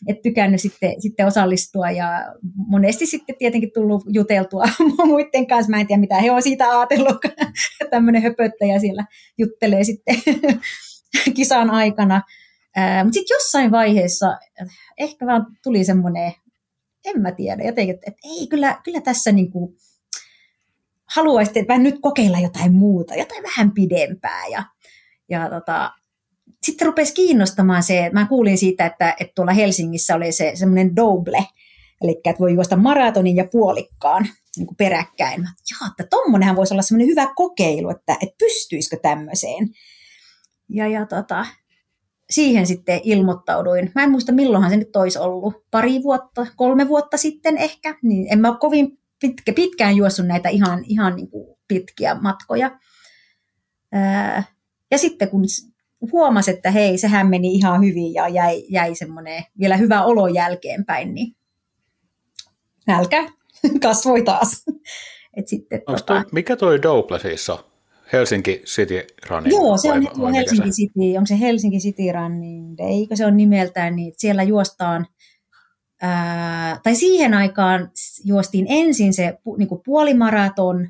et tykännyt sitten, sitten osallistua ja monesti sitten tietenkin tullut juteltua muiden kanssa. Mä en tiedä, mitä he on siitä ajatellut. Tämmöinen höpöttäjä siellä juttelee sitten kisan aikana. Mutta sitten jossain vaiheessa ehkä vaan tuli semmoinen en mä tiedä, jotenkin, että, että ei, kyllä, kyllä tässä niin kuin, haluaisin että nyt kokeilla jotain muuta, jotain vähän pidempää. Ja, ja tota, sitten rupesi kiinnostamaan se, mä kuulin siitä, että, että tuolla Helsingissä oli se semmoinen double, eli että voi juosta maratonin ja puolikkaan niin kuin peräkkäin. Mä, Jaa, että tommonenhan voisi olla semmoinen hyvä kokeilu, että, että pystyisikö tämmöiseen. Ja, ja tota, siihen sitten ilmoittauduin. Mä en muista milloinhan se nyt olisi ollut, pari vuotta, kolme vuotta sitten ehkä, niin en mä ole kovin pitkä, pitkään juossut näitä ihan, ihan niin kuin pitkiä matkoja. Ää, ja sitten kun huomasi, että hei, sehän meni ihan hyvin ja jäi, jäi semmoinen vielä hyvä olo jälkeenpäin, niin nälkä kasvoi taas. Et sitten, tota... toi, mikä toi Double siis on? Helsinki City Running? Joo, se on vai, Helsinki se? City, onko se Helsinki City Running eikö se on nimeltään, niin siellä juostaan, ää, tai siihen aikaan juostiin ensin se niin kuin puolimaraton,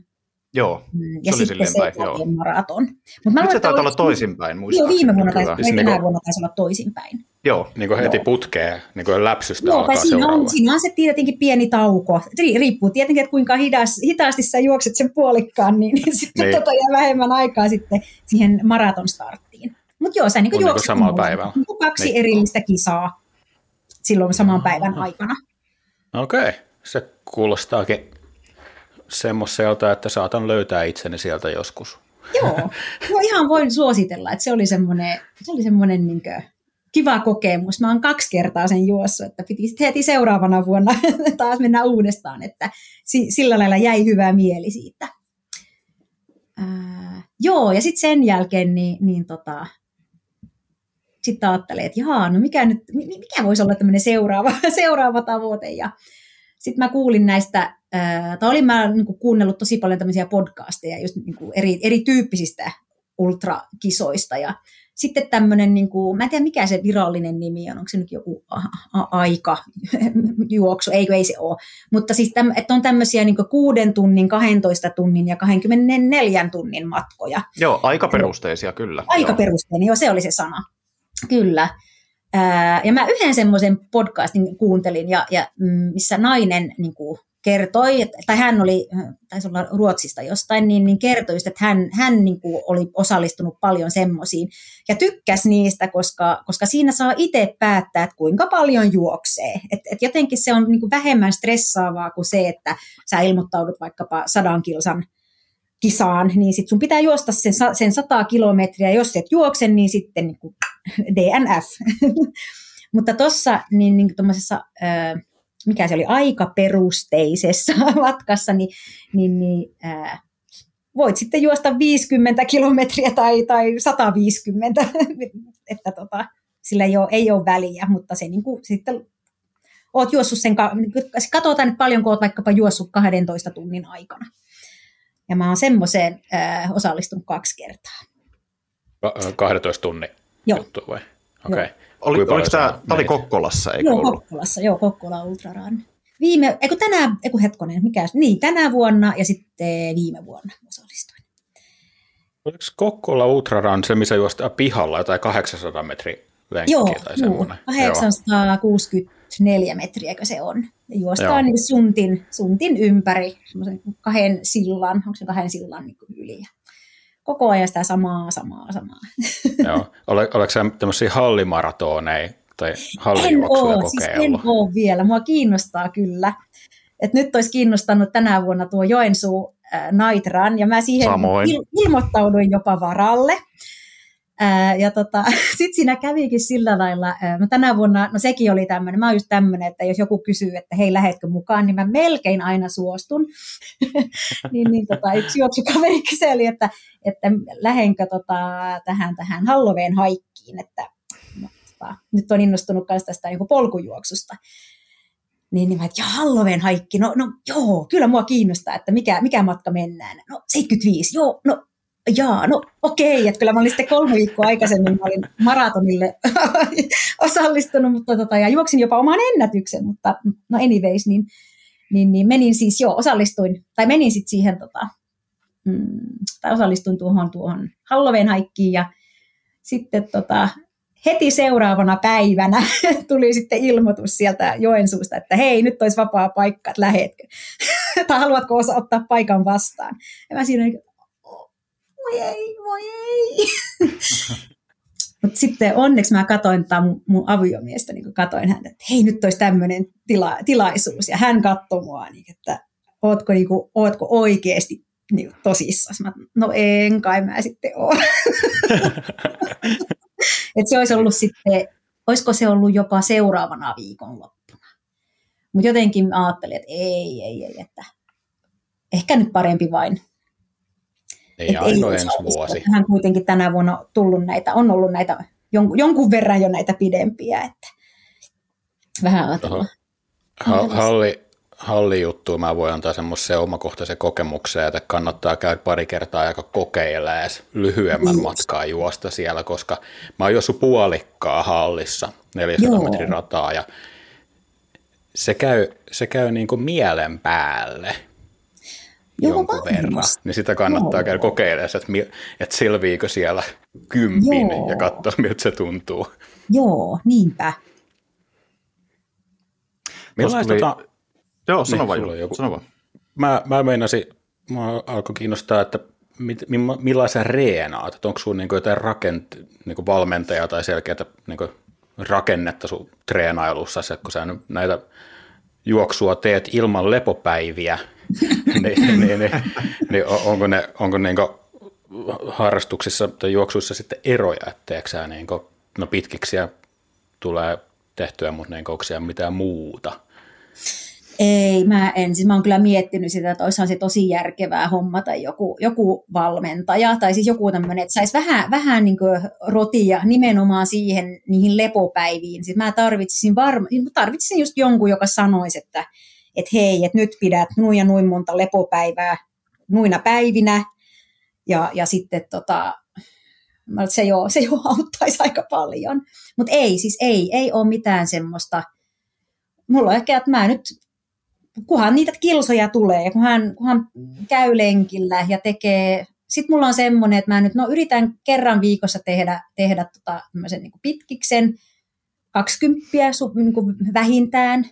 Joo, mm, ja se sitten se joo. maraton. Mut mä Nyt se taitaa olla toisinpäin, Joo, viime vuonna tai siis tänä niinku, vuonna taisi olla toisinpäin. Joo. Niin kuin heti joo. putkeen, niin kuin läpsystä joo, alkaa siinä seuraava. on, siinä on se tietenkin pieni tauko. Riippuu tietenkin, että kuinka hidas, hitaasti sä juokset sen puolikkaan, niin, niin sitten niin. Tota jää vähemmän aikaa sitten siihen maraton starttiin. Mutta joo, sä niin juokset niin samalla päivällä. Niin kaksi niin. erillistä kisaa silloin saman päivän aikana. Okei, okay. se kuulostaakin semmoiselta, että saatan löytää itseni sieltä joskus. Joo, no ihan voin suositella, että se oli semmoinen, se oli semmoinen niin kiva kokemus. Mä oon kaksi kertaa sen juossut, että piti heti seuraavana vuonna taas mennä uudestaan, että sillä lailla jäi hyvä mieli siitä. Ää, joo, ja sitten sen jälkeen niin, niin tota, sitten ajattelin, että jaa, no mikä, nyt, mikä voisi olla tämmöinen seuraava, seuraava tavoite. Ja sitten mä kuulin näistä tai olin mä niin kuin, kuunnellut tosi paljon tämmöisiä podcasteja just niin kuin eri, erityyppisistä ultrakisoista ja sitten tämmöinen, niin kuin, mä en tiedä mikä se virallinen nimi on, onko se nyt joku a, a, aika juoksu, eikö ei se ole, mutta siis täm, että on tämmöisiä niin kuuden tunnin, 12 tunnin ja 24 tunnin matkoja. Joo, aikaperusteisia kyllä. Aikaperusteinen, joo. joo se oli se sana. Kyllä. ja mä yhden semmoisen podcastin kuuntelin, ja, ja mm, missä nainen niin kuin, kertoi, tai hän oli, taisi olla Ruotsista jostain, niin, niin kertoi, että hän, hän niin kuin oli osallistunut paljon semmoisiin ja tykkäsi niistä, koska, koska siinä saa itse päättää, että kuinka paljon juoksee. Et, et jotenkin se on niin kuin vähemmän stressaavaa kuin se, että sä ilmoittaudut vaikkapa sadan kilsan kisaan, niin sit sun pitää juosta sen, sen 100 kilometriä, jos et juokse, niin sitten niin kuin DNF. Mutta tuossa niin, niin mikä se oli, aikaperusteisessa matkassa, niin, niin, niin ää, voit sitten juosta 50 kilometriä tai, tai 150, että tota, sillä ei ole, ei ole väliä, mutta se niin kuin, sitten oot juossut sen, katsotaan, että paljonko oot vaikkapa juossut 12 tunnin aikana. Ja mä oon semmoiseen äh, osallistunut kaksi kertaa. 12 tunnin Joo. juttu vai? Okei. Okay. Oli, oliko tämä, tämä oli Kokkolassa, eikö Joo, ollut? Kokkolassa, joo, Kokkola Ultra Run. Viime, eikö tänä, eikö hetkonen, mikä, niin tänä vuonna ja sitten viime vuonna osallistuin. Oliko Kokkola Ultra Run se, missä juostaa pihalla jotain 800 metriä lenkkiä joo, tai semmoinen? 864 metriäkö se on. Ja juostaan niin suntin, suntin ympäri, semmoisen kahden sillan, onko se kahden sillan niin yli koko ajan sitä samaa, samaa, samaa. Joo. Ole, oletko sä tämmöisiä hallimaratoneja tai hallijuoksuja en kokeillut? Siis en ole vielä. Mua kiinnostaa kyllä. Et nyt olisi kiinnostanut tänä vuonna tuo Joensuu äh, Night Run, ja mä siihen il- ilmoittauduin jopa varalle. Ja tota, sitten siinä kävikin sillä lailla, ää, mä tänä vuonna, no sekin oli tämmöinen, mä oon just tämmöinen, että jos joku kysyy, että hei lähetkö mukaan, niin mä melkein aina suostun. niin, niin tota, yksi juoksukaveri kyseli, että, että lähenkö tota, tähän, tähän Halloween haikkiin, että no, tota, nyt on innostunut myös tästä niin polkujuoksusta. Niin, niin mä, että Halloween haikki, no, no joo, kyllä mua kiinnostaa, että mikä, mikä matka mennään. No 75, joo, no jaa, no okei, että kyllä mä olin sitten kolme viikkoa aikaisemmin, mä olin maratonille osallistunut, mutta tota, ja juoksin jopa oman ennätyksen, mutta no anyways, niin, niin, niin menin siis jo, osallistuin, tai menin sitten siihen, tota, mm, tai osallistuin tuohon, tuohon Halloween haikkiin, ja sitten tota, heti seuraavana päivänä tuli sitten ilmoitus sieltä Joensuusta, että hei, nyt olisi vapaa paikka, että lähetkö? tai haluatko osa ottaa paikan vastaan? Ja mä siinä voi ei, voi ei. Mutta sitten onneksi mä katoin tätä mun, mun aviomiestä, niin katoin häntä, että hei nyt olisi tämmöinen tila, tilaisuus. Ja hän katsoi mua, niin, että ootko, niin kuin, ootko oikeasti niin tosissaan. Mä, no en kai mä sitten ole. että se olisi ollut sitten, olisiko se ollut jopa seuraavana viikonloppuna. Mutta jotenkin ajattelin, että ei, ei, ei, että ehkä nyt parempi vain ei ainoa ensi vuosi. Hän kuitenkin tänä vuonna tullut näitä, on ollut näitä jonkun, jonkun verran jo näitä pidempiä, että vähän ajatellaan. Ha- halli, halli juttu, mä voin antaa semmoisen omakohtaisen kokemuksen, että kannattaa käydä pari kertaa aika kokeilla edes lyhyemmän niin. matkaa juosta siellä, koska mä oon juossut puolikkaa hallissa, 400 Joo. metrin rataa, ja se käy, se käy niin kuin mielen päälle Joo, jonkun varmasti. verran, niin sitä kannattaa Joo. käydä kokeilemaan, että, että selviikö siellä kympin Joo. ja katsoa, miltä se tuntuu. Joo, niinpä. Millaista... Tuli... Tota... Joo, sano niin, vaan, joku... sano vaan. Mä, mä meinasin, mä alkoi kiinnostaa, että mit, millaisen reenaat, että onko sinulla niinku jotain rakent, niinku valmentajaa tai selkeää niinku rakennetta sun treenailussa, kun sä näitä juoksua teet ilman lepopäiviä, niin, niin, niin, niin, onko ne, onko niin harrastuksissa tai juoksuissa sitten eroja, etteikö sä niin kuin, no pitkiksiä tulee tehtyä, mutta niin onko siellä mitään muuta? Ei, mä en. Siis mä oon kyllä miettinyt sitä, että olisihan se tosi järkevää hommata joku, joku valmentaja tai siis joku tämmöinen, että saisi vähän, vähän niin rotia nimenomaan siihen niihin lepopäiviin. Siis mä tarvitsisin, varma, tarvitsisin just jonkun, joka sanoisi, että, että hei, että nyt pidät nuin ja nuin monta lepopäivää nuina päivinä, ja, ja sitten tota, se jo, se jo auttaisi aika paljon. Mutta ei, siis ei, ei ole mitään semmoista, mulla on ehkä, että mä nyt, kunhan niitä kilsoja tulee, kunhan, kunhan käy lenkillä ja tekee, sitten mulla on semmoinen, että mä nyt no, yritän kerran viikossa tehdä, tehdä tota, niin pitkiksen, 20 niin vähintään,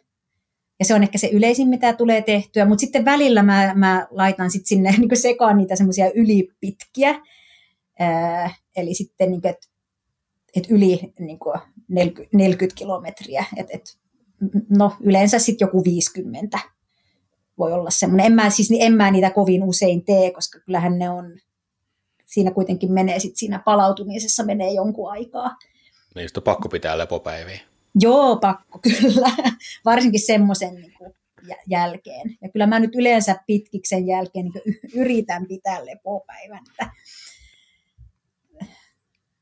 ja se on ehkä se yleisin, mitä tulee tehtyä, mutta sitten välillä mä, mä laitan sit sinne niin sekaan niitä semmoisia ylipitkiä, ää, eli sitten niin että et yli niin 40, 40 kilometriä, et, et, no yleensä sitten joku 50 voi olla semmoinen. En mä, siis, en mä niitä kovin usein tee, koska kyllähän ne on, siinä kuitenkin menee sitten siinä palautumisessa menee jonkun aikaa. Niistä on pakko pitää lepopäiviä. Joo, pakko kyllä. Varsinkin semmoisen niin jälkeen. Ja kyllä mä nyt yleensä pitkiksen jälkeen niin yritän pitää lepopäivän.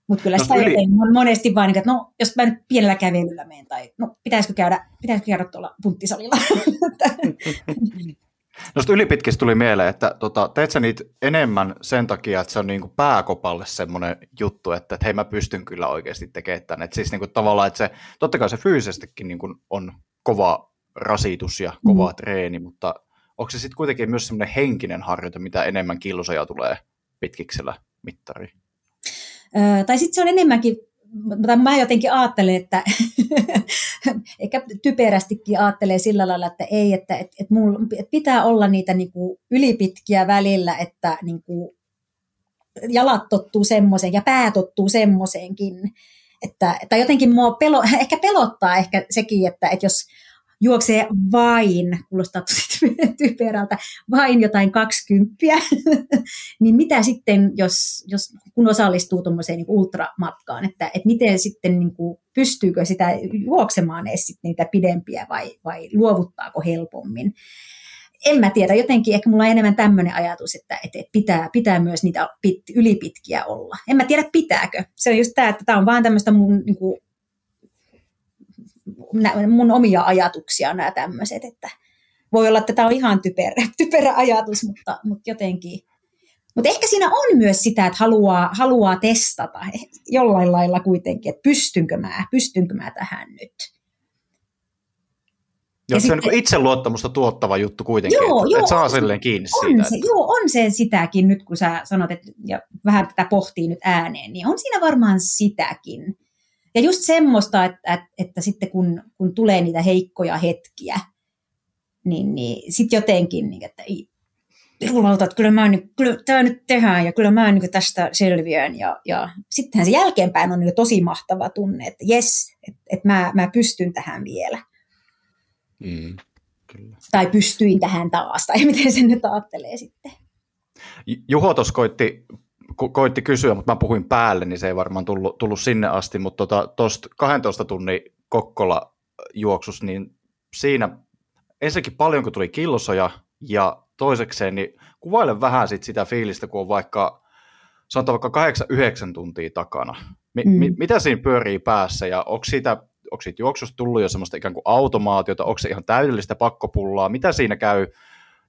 Mutta kyllä no, sitä yli... monesti vain, että no, jos mä nyt pienellä kävelyllä menen, tai no, pitäisikö käydä, pitäisikö käydä tuolla punttisalilla. No ylipitkistä tuli mieleen, että tota, teet sä niitä enemmän sen takia, että se on niinku pääkopalle semmoinen juttu, että, että hei mä pystyn kyllä oikeasti tekemään tämän. Että siis niinku tavallaan, että se, totta kai se fyysisestikin niinku on kova rasitus ja kova mm. treeni, mutta onko se sitten kuitenkin myös semmoinen henkinen harjoite, mitä enemmän kilsoja tulee pitkiksellä mittariin? Öö, tai sitten se on enemmänkin mutta mä jotenkin ajattelen, että ehkä typerästikin ajattelee sillä lailla, että ei, että et, et mulla, et pitää olla niitä niinku ylipitkiä välillä, että niinku jalat tottuu semmoiseen ja pää tottuu semmoiseenkin. Että, että jotenkin mua pelo, ehkä pelottaa ehkä sekin, että, että jos juoksee vain, kuulostaa tosi typerältä, vain jotain kaksikymppiä, niin mitä sitten, jos, jos kun osallistuu tuommoiseen niin ultramatkaan, että, että miten sitten, niin kuin, pystyykö sitä juoksemaan edes sit niitä pidempiä vai, vai luovuttaako helpommin. En mä tiedä, jotenkin ehkä mulla on enemmän tämmöinen ajatus, että, että pitää, pitää myös niitä pit, ylipitkiä olla. En mä tiedä, pitääkö. Se on just tämä, että tämä on vaan tämmöistä mun niin kuin, mun omia ajatuksia nämä tämmöiset, että voi olla, että tämä on ihan typerä, typerä ajatus, mutta, mutta jotenkin. Mutta ehkä siinä on myös sitä, että haluaa, haluaa testata jollain lailla kuitenkin, että pystynkö mä, pystynkö mä tähän nyt. Joo, se sitten, on niin itseluottamusta tuottava juttu kuitenkin, joo, että, joo, että saa silleen kiinni on siitä. Se, että... Joo, on se sitäkin nyt, kun sä sanot, että, ja vähän tätä pohtii nyt ääneen, niin on siinä varmaan sitäkin. Ja just semmoista, että, että, että sitten kun, kun tulee niitä heikkoja hetkiä, niin, niin sitten jotenkin, niin, että ei, jumalauta, että kyllä, mä, niin, kyllä tämä nyt tehdään ja kyllä mä niin tästä selviän. Ja, ja sittenhän se jälkeenpäin on niin tosi mahtava tunne, että jes, että, että mä, mä pystyn tähän vielä. Mm, kyllä. Tai pystyin tähän taas, tai miten sen nyt ajattelee sitten. Juho tuossa koitti ko- koitti kysyä, mutta mä puhuin päälle, niin se ei varmaan tullut, tullut sinne asti, mutta tuosta tota, 12 tunnin Kokkola juoksus, niin siinä ensinnäkin paljon, kun tuli kilsoja, ja toisekseen, niin kuvaile vähän sit sitä fiilistä, kun on vaikka, sanotaan vaikka 8-9 tuntia takana. Mi- mm. mi- mitä siinä pyörii päässä, ja onko siitä, onko siitä juoksusta tullut jo semmoista ikään kuin automaatiota, onko se ihan täydellistä pakkopullaa, mitä siinä käy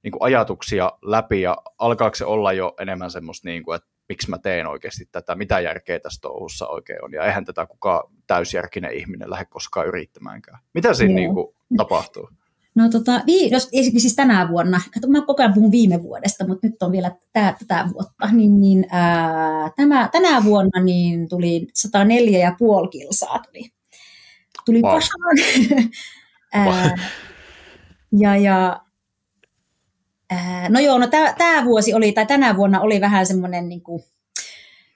niin kuin ajatuksia läpi, ja alkaako se olla jo enemmän semmoista, niin kuin, että miksi mä teen oikeasti tätä, mitä järkeä tässä touhussa oikein on, ja eihän tätä kukaan täysjärkinen ihminen lähde koskaan yrittämäänkään. Mitä siinä niin kuin, tapahtuu? No tota, vi, jos, siis tänä vuonna, kato, mä koko ajan puhun viime vuodesta, mutta nyt on vielä tää, tätä vuotta, niin, niin ää, tämä, tänä vuonna niin tuli 104,5 kilsaa tuli. Tuli wow. ää, ja, ja no joo, no tämä vuosi oli, tai tänä vuonna oli vähän semmoinen niin kuin,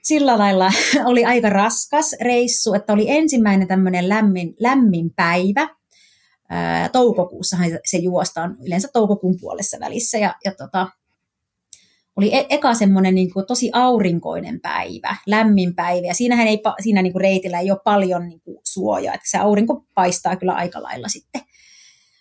sillä lailla oli aika raskas reissu, että oli ensimmäinen tämmöinen lämmin, lämmin päivä. Ää, toukokuussahan se juostaan yleensä toukokuun puolessa välissä. Ja, ja tota, oli e- eka semmoinen niin kuin tosi aurinkoinen päivä, lämmin päivä. Ja siinähän ei, siinä niin kuin reitillä ei ole paljon niin kuin suojaa, että se aurinko paistaa kyllä aika lailla sitten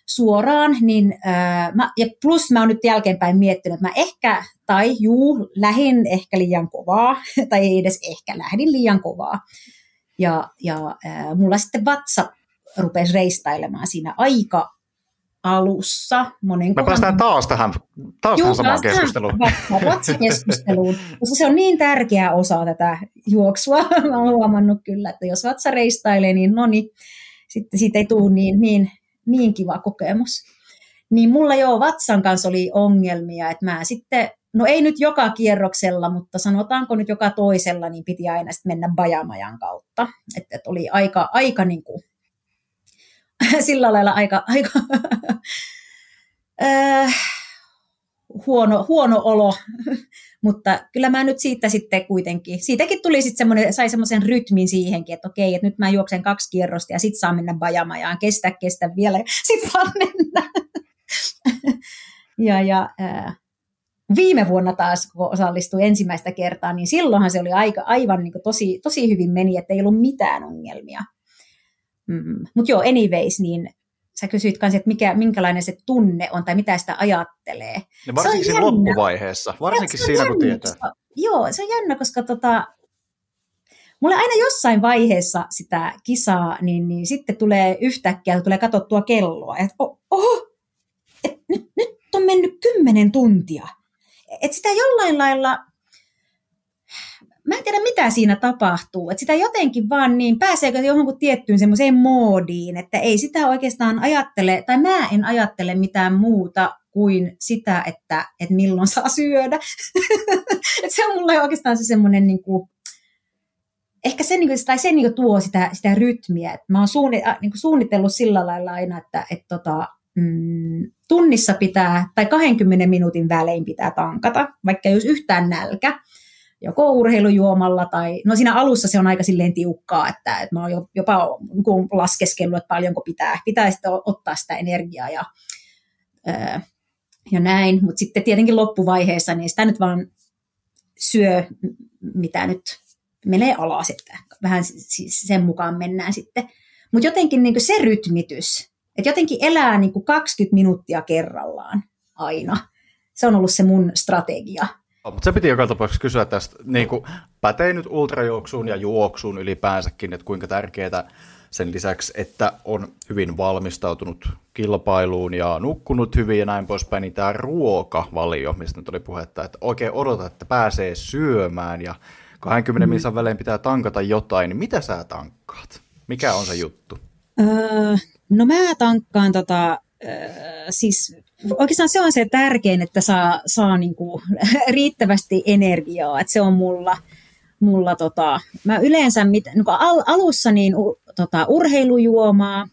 suoraan, niin ää, mä, ja plus mä oon nyt jälkeenpäin miettinyt, että mä ehkä, tai juu, lähin ehkä liian kovaa, tai ei edes ehkä, lähdin liian kovaa. Ja, ja ää, mulla sitten vatsa rupesi reistailemaan siinä aika alussa. Monen Me päästään taas tähän, taas Juu, tähän samaan keskusteluun. Vatsakeskusteluun, koska se on niin tärkeä osa tätä juoksua. Mä oon huomannut kyllä, että jos vatsa reistailee, niin no niin, sitten siitä ei tule niin, niin niin kiva kokemus. Niin mulla jo vatsan kanssa oli ongelmia, että mä sitten, no ei nyt joka kierroksella, mutta sanotaanko nyt joka toisella, niin piti aina sitten mennä bajamajan kautta. Että et oli aika, aika niin kuin, sillä lailla aika, aika äh, huono, huono olo, mutta kyllä mä nyt siitä sitten kuitenkin, siitäkin tuli sitten semmoinen, sai semmoisen rytmin siihenkin, että okei, että nyt mä juoksen kaksi kierrosta ja sitten saan mennä bajamajaan, kestä, kestä vielä, sitten saan mennä. ja, ja äh, viime vuonna taas, kun osallistui ensimmäistä kertaa, niin silloinhan se oli aika, aivan niin tosi, tosi hyvin meni, että ei ollut mitään ongelmia. Mm. Mutta joo, anyways, niin sä kysyit kanssa, että mikä, minkälainen se tunne on tai mitä sitä ajattelee. Ja varsinkin siinä jännä. loppuvaiheessa, varsinkin siinä jännä, kun tietää. Koska, joo, se on jännä, koska tota, mulle aina jossain vaiheessa sitä kisaa, niin, niin sitten tulee yhtäkkiä, tulee katsottua kelloa, että oh, oh, et nyt, nyt on mennyt kymmenen tuntia. Et sitä jollain lailla mä en tiedä mitä siinä tapahtuu, että sitä jotenkin vaan niin, pääseekö johonkin tiettyyn semmoiseen moodiin, että ei sitä oikeastaan ajattele, tai mä en ajattele mitään muuta kuin sitä, että, että milloin saa syödä. että se on mulle oikeastaan se semmoinen niin kuin, ehkä se, niin kuin, tai se niin kuin tuo sitä, sitä rytmiä. että mä oon suunni, äh, niin kuin suunnitellut sillä lailla aina, että, että tota, mm, tunnissa pitää, tai 20 minuutin välein pitää tankata, vaikka jos yhtään nälkä, joko urheilujuomalla tai, no siinä alussa se on aika silleen tiukkaa, että, että mä oon jopa niin laskeskellut, että paljonko pitää, pitää sitten ottaa sitä energiaa ja, ja näin, mutta sitten tietenkin loppuvaiheessa niin sitä nyt vaan syö, mitä nyt menee alas, että vähän siis sen mukaan mennään sitten. Mutta jotenkin niin se rytmitys, että jotenkin elää niin 20 minuuttia kerrallaan aina. Se on ollut se mun strategia. No, mutta se piti joka tapauksessa kysyä tästä, niin kuin pätee nyt ultrajuoksuun ja juoksuun ylipäänsäkin, että kuinka tärkeää sen lisäksi, että on hyvin valmistautunut kilpailuun ja nukkunut hyvin ja näin poispäin, niin tämä ruokavalio, mistä nyt oli puhetta, että oikein odota, että pääsee syömään ja 20 mm. minuutin välein pitää tankata jotain, niin mitä sä tankkaat? Mikä on se juttu? Öö, no mä tankkaan tota, öö, siis oikeastaan se on se tärkein, että saa, saa niinku riittävästi energiaa, että se on mulla, mulla tota, mä yleensä mit, niinku al, alussa niin tota, urheilujuomaa,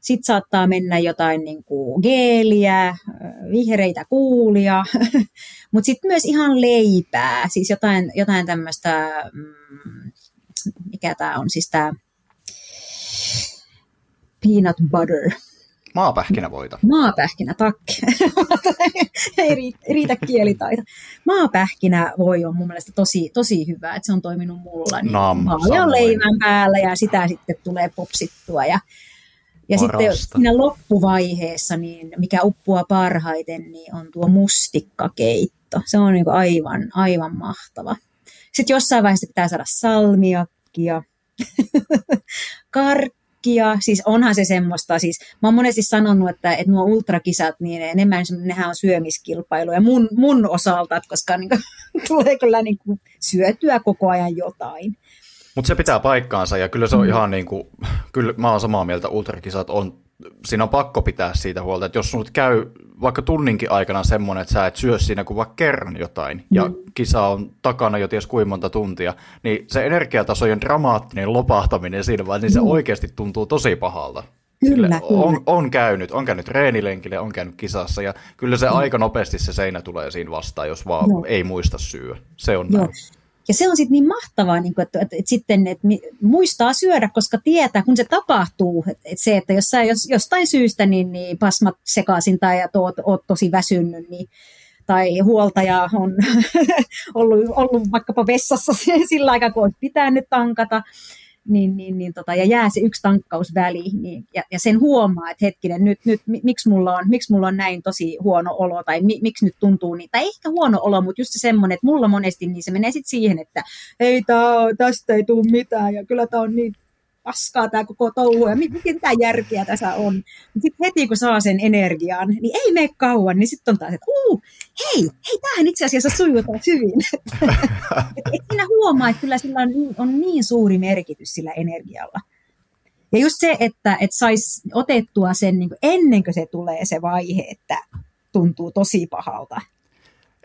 sitten saattaa mennä jotain niin kuin geeliä, vihreitä kuulia, mutta sitten myös ihan leipää, siis jotain, jotain tämmöistä, mm, mikä tämä on, siis tämä peanut butter. Maapähkinävoita. Maapähkinä, takki. Ei riitä, riitä kielitaito. Maapähkinävoi on mun mielestä tosi, tosi hyvä, että se on toiminut mulla. Niin Nam, leivän päällä ja sitä sitten tulee popsittua. Ja, ja sitten siinä loppuvaiheessa, niin mikä uppua parhaiten, niin on tuo mustikkakeitto. Se on niin aivan, aivan mahtava. Sitten jossain vaiheessa pitää saada salmiakkia, karkkia kaikkia, siis onhan se semmoista, siis mä oon monesti sanonut, että, että nuo ultrakisat, niin enemmän nehän on syömiskilpailuja mun, mun osalta, koska niin kuin, tulee kyllä niin kuin, syötyä koko ajan jotain. Mutta se pitää paikkaansa. Ja kyllä se on mm. ihan niin kuin, kyllä mä oon samaa mieltä, ultrakisat on, siinä on pakko pitää siitä huolta, että jos sinut käy vaikka tunninkin aikana semmoinen, että sä et syö siinä kuin vaikka kerran jotain, mm. ja kisa on takana jo ties kuinka monta tuntia, niin se energiatasojen dramaattinen lopahtaminen siinä vaan, niin se mm. oikeasti tuntuu tosi pahalta. Kyllä, kyllä. On, on, käynyt, on käynyt treenilenkille, on käynyt kisassa, ja kyllä se mm. aika nopeasti se seinä tulee siinä vastaan, jos vaan Joo. ei muista syödä. Se on Joo. näin. Ja se on sitten niin mahtavaa, niin kuin, että, että, että sitten että muistaa syödä, koska tietää, kun se tapahtuu, että, että se, että jos sä jos, jostain syystä niin, niin pasmat sekaisin tai että oot, oot tosi väsynyt, niin, tai huoltaja on ollut, ollut vaikkapa vessassa sillä aikaa, kun olisi pitänyt tankata, niin, niin, niin tota, ja jää se yksi tankkaus väliin, niin, ja, ja, sen huomaa, että hetkinen, nyt, nyt miksi, mulla on, miksi mulla on näin tosi huono olo, tai mi, miksi nyt tuntuu niin, tai ehkä huono olo, mutta just se semmoinen, että mulla monesti niin se menee sitten siihen, että ei tää, tästä ei tule mitään, ja kyllä tämä on niin paskaa tämä koko touhu ja mitä järkeä tässä on. Sitten heti kun saa sen energian, niin ei mene kauan, niin sitten on taas, että uu, hei, hei, tämähän itse asiassa sujuu hyvin. et, et siinä huomaa, että kyllä sillä on, on niin suuri merkitys sillä energialla. Ja just se, että, että saisi otettua sen niin ennen kuin se tulee se vaihe, että tuntuu tosi pahalta,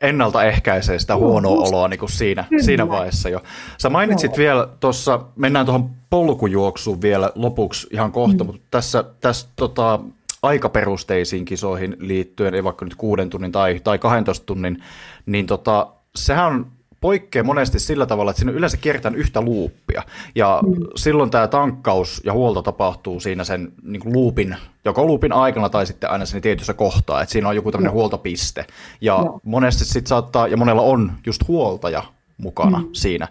ennaltaehkäisee sitä huonoa oloa niin kuin siinä, siinä vaiheessa jo. Sä mainitsit Joo. vielä tuossa, mennään tuohon polkujuoksuun vielä lopuksi ihan kohta, mm. mutta tässä, tässä tota, aikaperusteisiin kisoihin liittyen, ei vaikka nyt kuuden tunnin tai, tai 12 tunnin, niin tota, sehän on poikkeaa monesti sillä tavalla, että siinä yleensä kierretään yhtä luuppia. Ja mm. silloin tämä tankkaus ja huolto tapahtuu siinä sen niin kuin loopin, joko luupin aikana tai sitten aina siinä tietyssä kohtaa, että siinä on joku tämmöinen mm. huoltopiste. Ja no. monesti sitten saattaa, ja monella on just huoltaja mukana mm. siinä.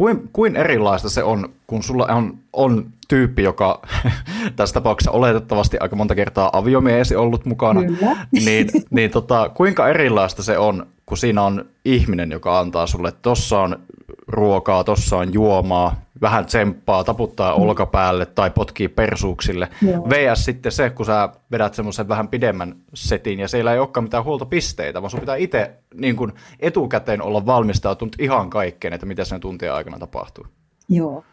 Kuin, kuin erilaista se on, kun sulla on, on tyyppi, joka tässä tapauksessa oletettavasti aika monta kertaa aviomiesi ollut mukana, niin, niin tota, kuinka erilaista se on, kun siinä on ihminen, joka antaa sulle, että tossa on ruokaa, tossa on juomaa, vähän tsemppaa, taputtaa mm. olkapäälle tai potkii persuuksille. Joo. VS sitten se, kun sä vedät semmoisen vähän pidemmän setin ja siellä ei olekaan mitään huoltopisteitä, vaan sun pitää itse niin kun etukäteen olla valmistautunut ihan kaikkeen, että mitä sen tuntien aikana tapahtuu. Joo,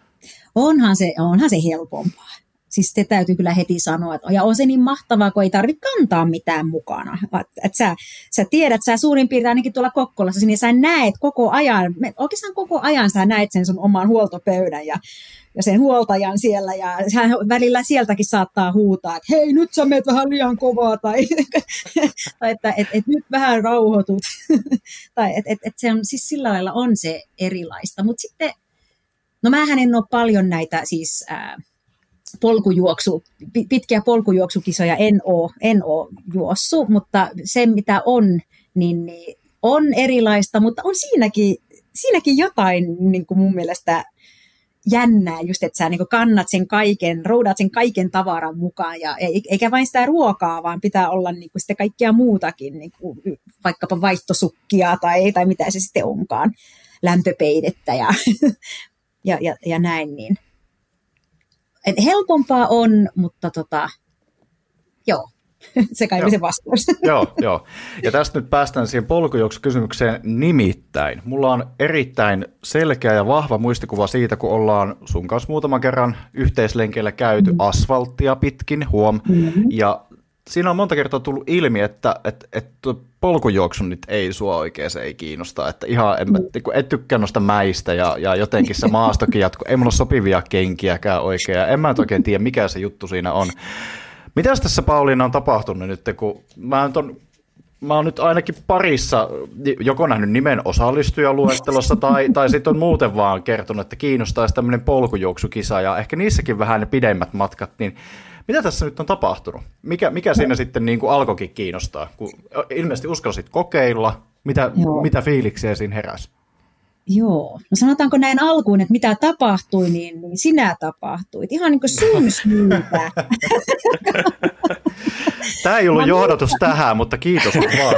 onhan se, onhan se helpompaa. Siis se täytyy kyllä heti sanoa, että ja on se niin mahtavaa, kun ei tarvitse kantaa mitään mukana. Et sä, sä tiedät, sä suurin piirtein ainakin tuolla Kokkolassa, niin sä näet koko ajan, oikeastaan koko ajan sä näet sen sun oman huoltopöydän ja, ja sen huoltajan siellä. Ja hän välillä sieltäkin saattaa huutaa, että hei nyt sä meet vähän liian kovaa tai, tai että et, et, nyt vähän rauhoitut. tai että et, et se on siis sillä lailla on se erilaista. Mutta sitten, no mähän en ole paljon näitä siis... Ää, polkujuoksu, pitkiä polkujuoksukisoja en ole, en ole juossut, mutta se mitä on, niin, niin on erilaista, mutta on siinäkin, siinäkin jotain niin kuin mun mielestä jännää, just että sä niin kannat sen kaiken, roudaat sen kaiken tavaran mukaan, ja eikä vain sitä ruokaa, vaan pitää olla niin kuin sitten kaikkia muutakin, niin kuin vaikkapa vaihtosukkia tai, tai mitä se sitten onkaan, lämpöpeidettä ja, ja, ja, ja näin, niin et helpompaa on, mutta tota, joo, se kai oli se vastaus. joo, joo. Ja tästä nyt päästään siihen polkujuoksukysymykseen nimittäin. Mulla on erittäin selkeä ja vahva muistikuva siitä, kun ollaan sun kanssa muutaman kerran yhteislenkeillä käyty mm. asfalttia pitkin, huom. Mm-hmm. Ja siinä on monta kertaa tullut ilmi, että, että, että polkujuoksu nyt ei sua oikein se ei kiinnosta, että ihan en, mm. et tykkää noista mäistä ja, ja jotenkin se maastokin jatkuu, ei mulla ole sopivia kenkiäkään oikein, en mä nyt oikein tiedä mikä se juttu siinä on. Mitäs tässä Pauliina on tapahtunut nyt, kun mä ton mä oon nyt ainakin parissa joko nähnyt nimen osallistujaluettelossa tai, tai sitten on muuten vaan kertonut, että kiinnostaisi tämmöinen polkujuoksukisa ja ehkä niissäkin vähän ne pidemmät matkat, niin mitä tässä nyt on tapahtunut? Mikä, mikä siinä sitten niin kuin alkoikin kiinnostaa? Kun ilmeisesti uskalsit kokeilla, mitä, mitä fiiliksiä siinä heräsi? Joo, no sanotaanko näin alkuun, että mitä tapahtui, niin, niin sinä tapahtuit. Ihan niin kuin sun syytä. Tämä ei ollut Mä johdatus muistan. tähän, mutta kiitos vaan.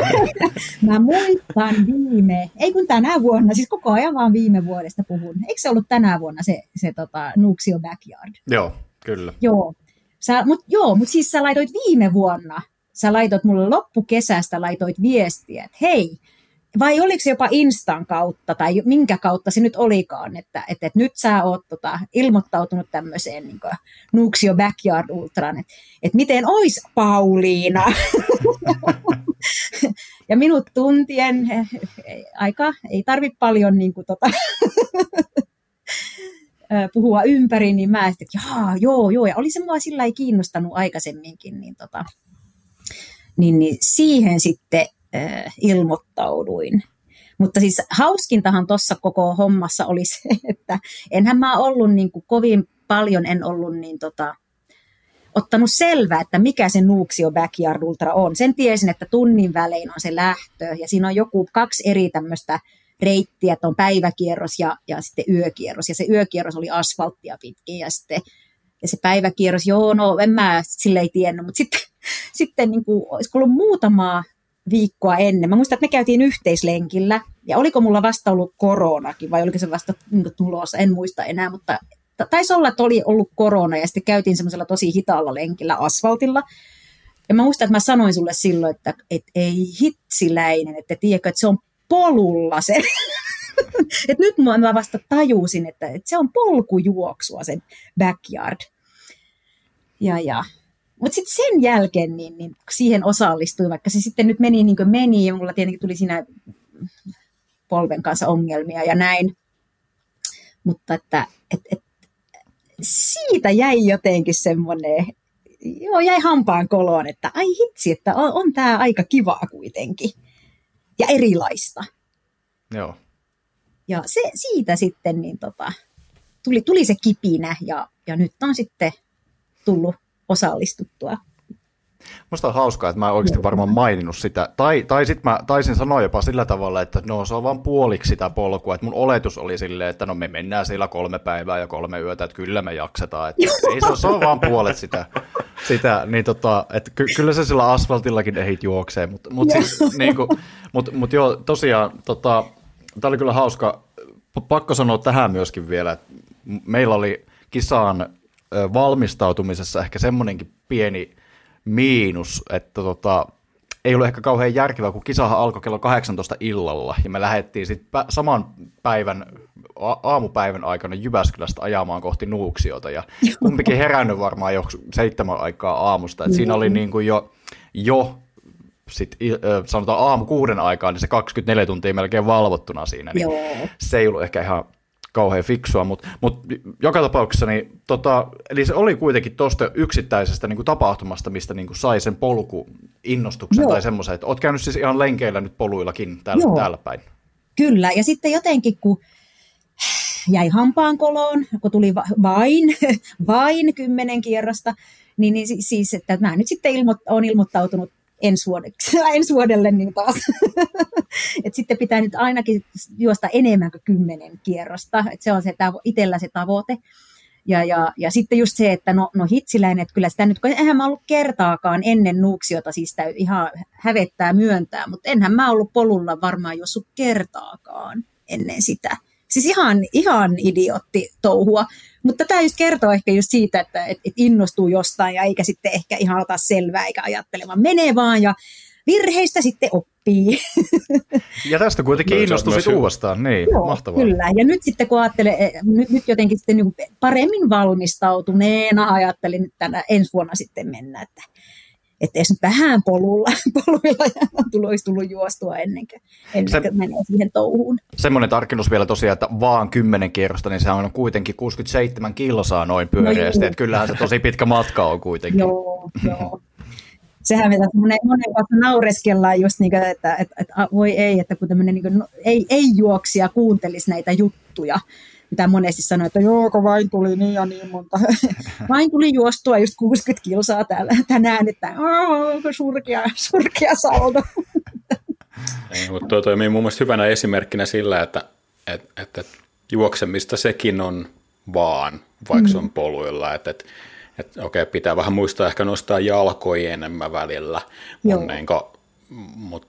Mä muistan viime, ei kun tänä vuonna, siis koko ajan vaan viime vuodesta puhun. Eikö se ollut tänä vuonna se, se tota, Nuxio Backyard? Joo, kyllä. Joo, Sä, mut, joo, mutta siis sä laitoit viime vuonna, sä laitoit mulle loppukesästä, laitoit viestiä, että hei, vai oliko se jopa Instan kautta tai minkä kautta se nyt olikaan, että, että, että nyt sä oot tota, ilmoittautunut tämmöiseen niin Nuxio Backyard Ultran, että, että miten ois Pauliina? ja minut tuntien aika, ei tarvi paljon niin kuin, tota, puhua ympäri, niin mä että jaa, joo, joo, ja oli se mua sillä ei kiinnostanut aikaisemminkin, niin, tota, niin, niin siihen sitten äh, ilmoittauduin. Mutta siis hauskintahan tuossa koko hommassa oli se, että enhän mä ollut niin kuin kovin paljon, en ollut niin tota, ottanut selvää, että mikä se Nuuksio Backyard Ultra on. Sen tiesin, että tunnin välein on se lähtö, ja siinä on joku kaksi eri tämmöistä reittiä, että on päiväkierros ja, ja sitten yökierros. Ja se yökierros oli asfalttia pitkin ja sitten ja se päiväkierros, joo, no en mä sille ei tiennyt, mutta sitten, sitten niin kuin, olisiko ollut muutamaa viikkoa ennen. Mä muistan, että me käytiin yhteislenkillä, ja oliko mulla vasta ollut koronakin, vai oliko se vasta niin tulossa, en muista enää, mutta taisi olla, että oli ollut korona, ja sitten käytiin semmoisella tosi hitaalla lenkillä asfaltilla. Ja mä muistan, että mä sanoin sulle silloin, että, että ei hitsiläinen, että tiedätkö, että se on polulla se. Et nyt mä vasta tajusin, että, että se on polkujuoksua se backyard. Ja, ja. Mutta sitten sen jälkeen niin, niin siihen osallistui, vaikka se sitten nyt meni niin kuin meni, ja mulla tietenkin tuli siinä polven kanssa ongelmia ja näin. Mutta että et, et, siitä jäi jotenkin semmoinen, joo, jäi hampaan koloon, että ai hitsi, että on, on tämä aika kivaa kuitenkin ja erilaista. Joo. Ja se, siitä sitten niin tota, tuli, tuli se kipinä ja, ja nyt on sitten tullut osallistuttua Musta on hauskaa, että mä en oikeasti varmaan maininnut sitä. Tai, tai sitten mä taisin sanoa jopa sillä tavalla, että no se on vaan puoliksi sitä polkua. Että mun oletus oli silleen, että no me mennään siellä kolme päivää ja kolme yötä, että kyllä me jaksetaan. Että ei, se, on, se on vaan puolet sitä. sitä niin tota, että ky, kyllä se sillä asfaltillakin ehit juoksee. Mutta mut siis, niin kuin, mut, mut joo, tosiaan, tota, tämä oli kyllä hauska. Pakko sanoa tähän myöskin vielä, että meillä oli kisaan valmistautumisessa ehkä semmoinenkin pieni miinus, että tota, ei ollut ehkä kauhean järkevää, kun kisahan alkoi kello 18 illalla, ja me lähdettiin sitten saman päivän aamupäivän aikana Jyväskylästä ajamaan kohti Nuuksiota ja kumpikin herännyt varmaan jo seitsemän aikaa aamusta. Et siinä oli niin kuin jo, jo sit, sanotaan aamu kuuden aikaan, niin se 24 tuntia melkein valvottuna siinä, niin Joo. se ei ollut ehkä ihan kauhean fiksua, mutta mut joka tapauksessa, niin, tota, eli se oli kuitenkin tuosta yksittäisestä niin kuin tapahtumasta, mistä niin kuin sai sen polku innostuksen Joo. tai semmoisen, että oot käynyt siis ihan lenkeillä nyt poluillakin täällä, täällä päin. Kyllä, ja sitten jotenkin kun jäi koloon, kun tuli vain, vain kymmenen kierrosta, niin, niin siis, että mä nyt sitten ilmo, olen ilmoittautunut ensi, vuodeksi, ensi vuodelle niin taas. Et sitten pitää nyt ainakin juosta enemmän kuin kymmenen kierrosta. Et se on se tavo- itsellä se tavoite. Ja, ja, ja sitten just se, että no, no hitsiläinen, että kyllä sitä nyt, kun eihän mä ollut kertaakaan ennen nuuksiota, siis sitä ihan hävettää myöntää, mutta enhän mä ollut polulla varmaan juossut kertaakaan ennen sitä. Siis ihan, ihan idiotti touhua. Mutta tämä just kertoo ehkä just siitä, että et, et innostuu jostain ja eikä sitten ehkä ihan ota selvää eikä ajattele, vaan menee vaan ja virheistä sitten oppii. Ja tästä kuitenkin no, innostui sitten uudestaan, niin, Joo, mahtavaa. Kyllä, ja nyt sitten kun ajattelee, eh, nyt, nyt jotenkin sitten niin paremmin valmistautuneena ajattelin tänä ensi vuonna sitten mennä, että että edes nyt vähän polulla, poluilla ja tullut, olisi tullut juostua ennen kuin, ennen kuin se, menee siihen touhuun. Semmoinen tarkennus vielä tosiaan, että vaan 10 kierrosta, niin se on kuitenkin 67 kilsaa noin pyöreästi, no että kyllähän se tosi pitkä matka on kuitenkin. joo, joo. Sehän mitä monen, monen kanssa naureskellaan just niin kuin, että, että, että, voi ei, että kun tämmöinen niin kuin, no, ei, ei juoksija kuuntelisi näitä juttuja, mitä monesti sanoo, että joo, kun vain tuli niin ja niin monta. vain tuli juostua just 60 kilsaa täällä, tänään, että onko surkea, surkea saldo. Ei, mutta tuo toimii mun mielestä hyvänä esimerkkinä sillä, että, että, että juoksemista sekin on vaan, vaikka mm. se on poluilla. Että, että, että okei, pitää vähän muistaa ehkä nostaa jalkoja enemmän välillä, niin kuin, mutta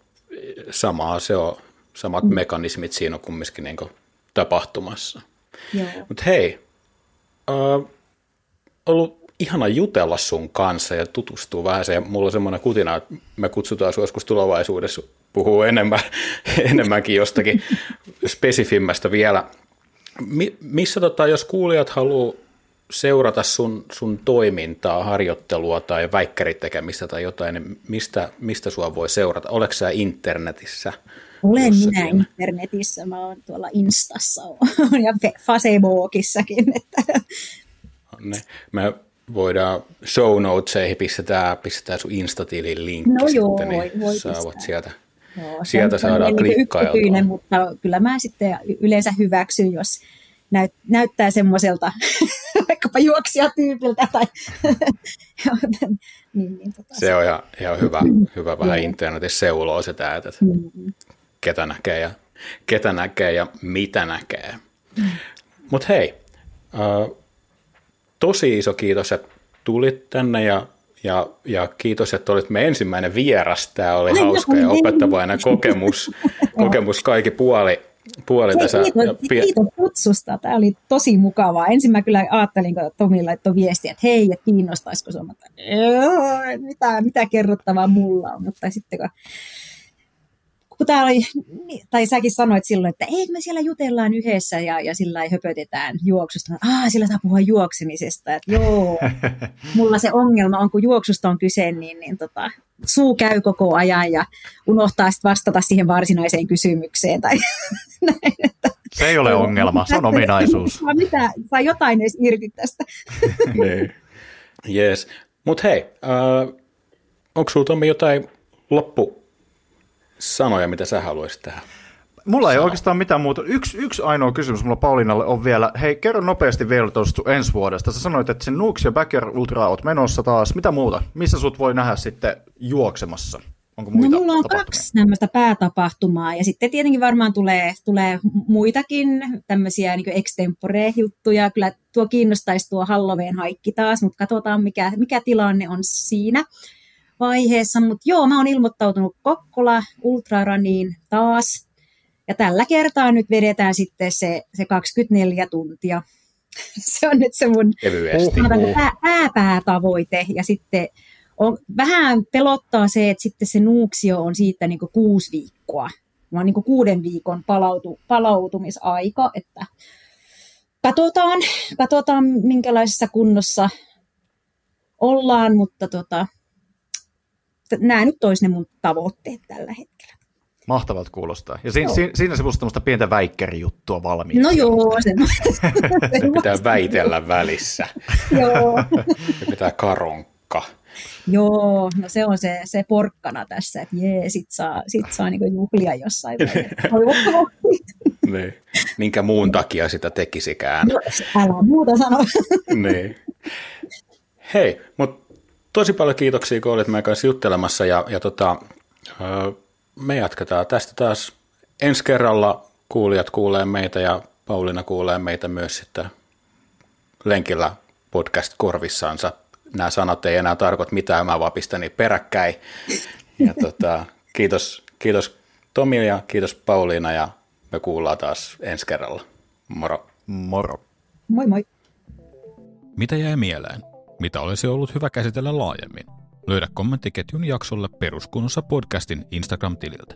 samaa se on, samat mm. mekanismit siinä on kumminkin niin tapahtumassa. Mutta hei, äh, ollut ihana jutella sun kanssa ja tutustua vähän se. Mulla on semmoinen kutina, että me kutsutaan sinua joskus tulevaisuudessa puhuu enemmän, enemmänkin jostakin spesifimmästä vielä. Mi, missä tota, jos kuulijat haluaa seurata sun, sun toimintaa, harjoittelua tai väikkäritekemistä tai jotain, niin mistä, mistä sua voi seurata? Oleeko sä internetissä? Olen minä internetissä, mä oon tuolla Instassa ja Facebookissakin. Että. Ne, me voidaan show notesihin pistetään, pistetään sun Instatilin linkki no joo, sitten, niin voi, voi saavat sieltä, joo, sieltä saadaan niin klikkailtua. mutta kyllä mä sitten yleensä hyväksyn, jos näyt, näyttää semmoiselta vaikkapa juoksijatyypiltä. Tai, niin, niin, tota se on ihan, ihan hyvä, hyvä vähän internetissä seuloo sitä, että mm-hmm ketä näkee ja, ketä näkee ja mitä näkee. Mm. Mutta hei, äh, tosi iso kiitos, että tulit tänne ja, ja, ja kiitos, että olit meidän ensimmäinen vieras. Tämä oli Aina hauska ja opettavainen kokemus, kokemus kaikki puoli, puoli Hei, tässä. Kiitos, kiitos kutsusta. Tämä oli tosi mukavaa. Ensin mä kyllä ajattelin, kun Tomi laittoi viestiä, että hei, että kiinnostaisiko se, mitä, mitä kerrottavaa mulla on. Mutta sitten kun kun tää oli, tai säkin sanoit silloin, että ei me siellä jutellaan yhdessä ja, ja sillä höpötetään juoksusta. Ah, sillä saa puhua juoksemisesta. Että joo, mulla se ongelma on, kun juoksusta on kyse, niin, niin tota, suu käy koko ajan ja unohtaa sitten vastata siihen varsinaiseen kysymykseen. Tai, näin, että, se ei ole ongelma, se on ominaisuus. Mitä, saa jotain edes irti tästä. niin. Yes. Mutta hei, äh, onko sinulla jotain loppu sanoja, mitä sä haluaisit tähän? Mulla ei Sano. oikeastaan mitään muuta. Yksi, yksi ainoa kysymys mulla Paulinalle on vielä, hei kerro nopeasti vielä tuosta ensi vuodesta. Sä sanoit, että sen Nux ja Backyard Ultra oot menossa taas. Mitä muuta? Missä sut voi nähdä sitten juoksemassa? Onko muita no, mulla on kaksi tämmöistä päätapahtumaa ja sitten tietenkin varmaan tulee, tulee muitakin tämmöisiä niin extempore-juttuja. Kyllä tuo kiinnostaisi tuo Halloween haikki taas, mutta katsotaan mikä, mikä tilanne on siinä vaiheessa, mutta joo, mä oon ilmoittautunut Kokkola Ultraraniin taas. Ja tällä kertaa nyt vedetään sitten se, se 24 tuntia. se on nyt se mun pää, pääpäätavoite. Ja sitten on, vähän pelottaa se, että sitten se nuuksio on siitä niin kuusi viikkoa. vaan niin kuin kuuden viikon palautu, palautumisaika, että katsotaan, katsotaan minkälaisessa kunnossa ollaan, mutta tota, nämä nyt olisi ne mun tavoitteet tällä hetkellä. Mahtavat kuulostaa. Ja si- si- siinä se musta pientä väikkärijuttua valmiina. No joo, se, se pitää väitellä välissä. joo. Ja pitää karonkka. Joo, no se on se, se porkkana tässä, että jee, sit saa, sit saa niinku juhlia jossain niin. Minkä muun takia sitä tekisikään. No, älä muuta sano. niin. Hei, mutta tosi paljon kiitoksia, kun olit meidän kanssa juttelemassa ja, ja tota, me jatketaan tästä taas ensi kerralla. Kuulijat kuulee meitä ja Pauliina kuulee meitä myös sitten lenkillä podcast korvissaansa. Nämä sanat ei enää tarkoita mitään, mä vaan pistän niitä peräkkäin. Ja tota, kiitos, kiitos Tomi ja kiitos Pauliina ja me kuullaan taas ensi kerralla. Moro. Moro. Moi moi. Mitä jäi mieleen? Mitä olisi ollut hyvä käsitellä laajemmin? Löydä kommenttiketjun jaksolle Peruskunnossa podcastin Instagram-tililtä.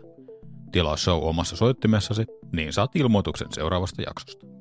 Tilaa show omassa soittimessasi, niin saat ilmoituksen seuraavasta jaksosta.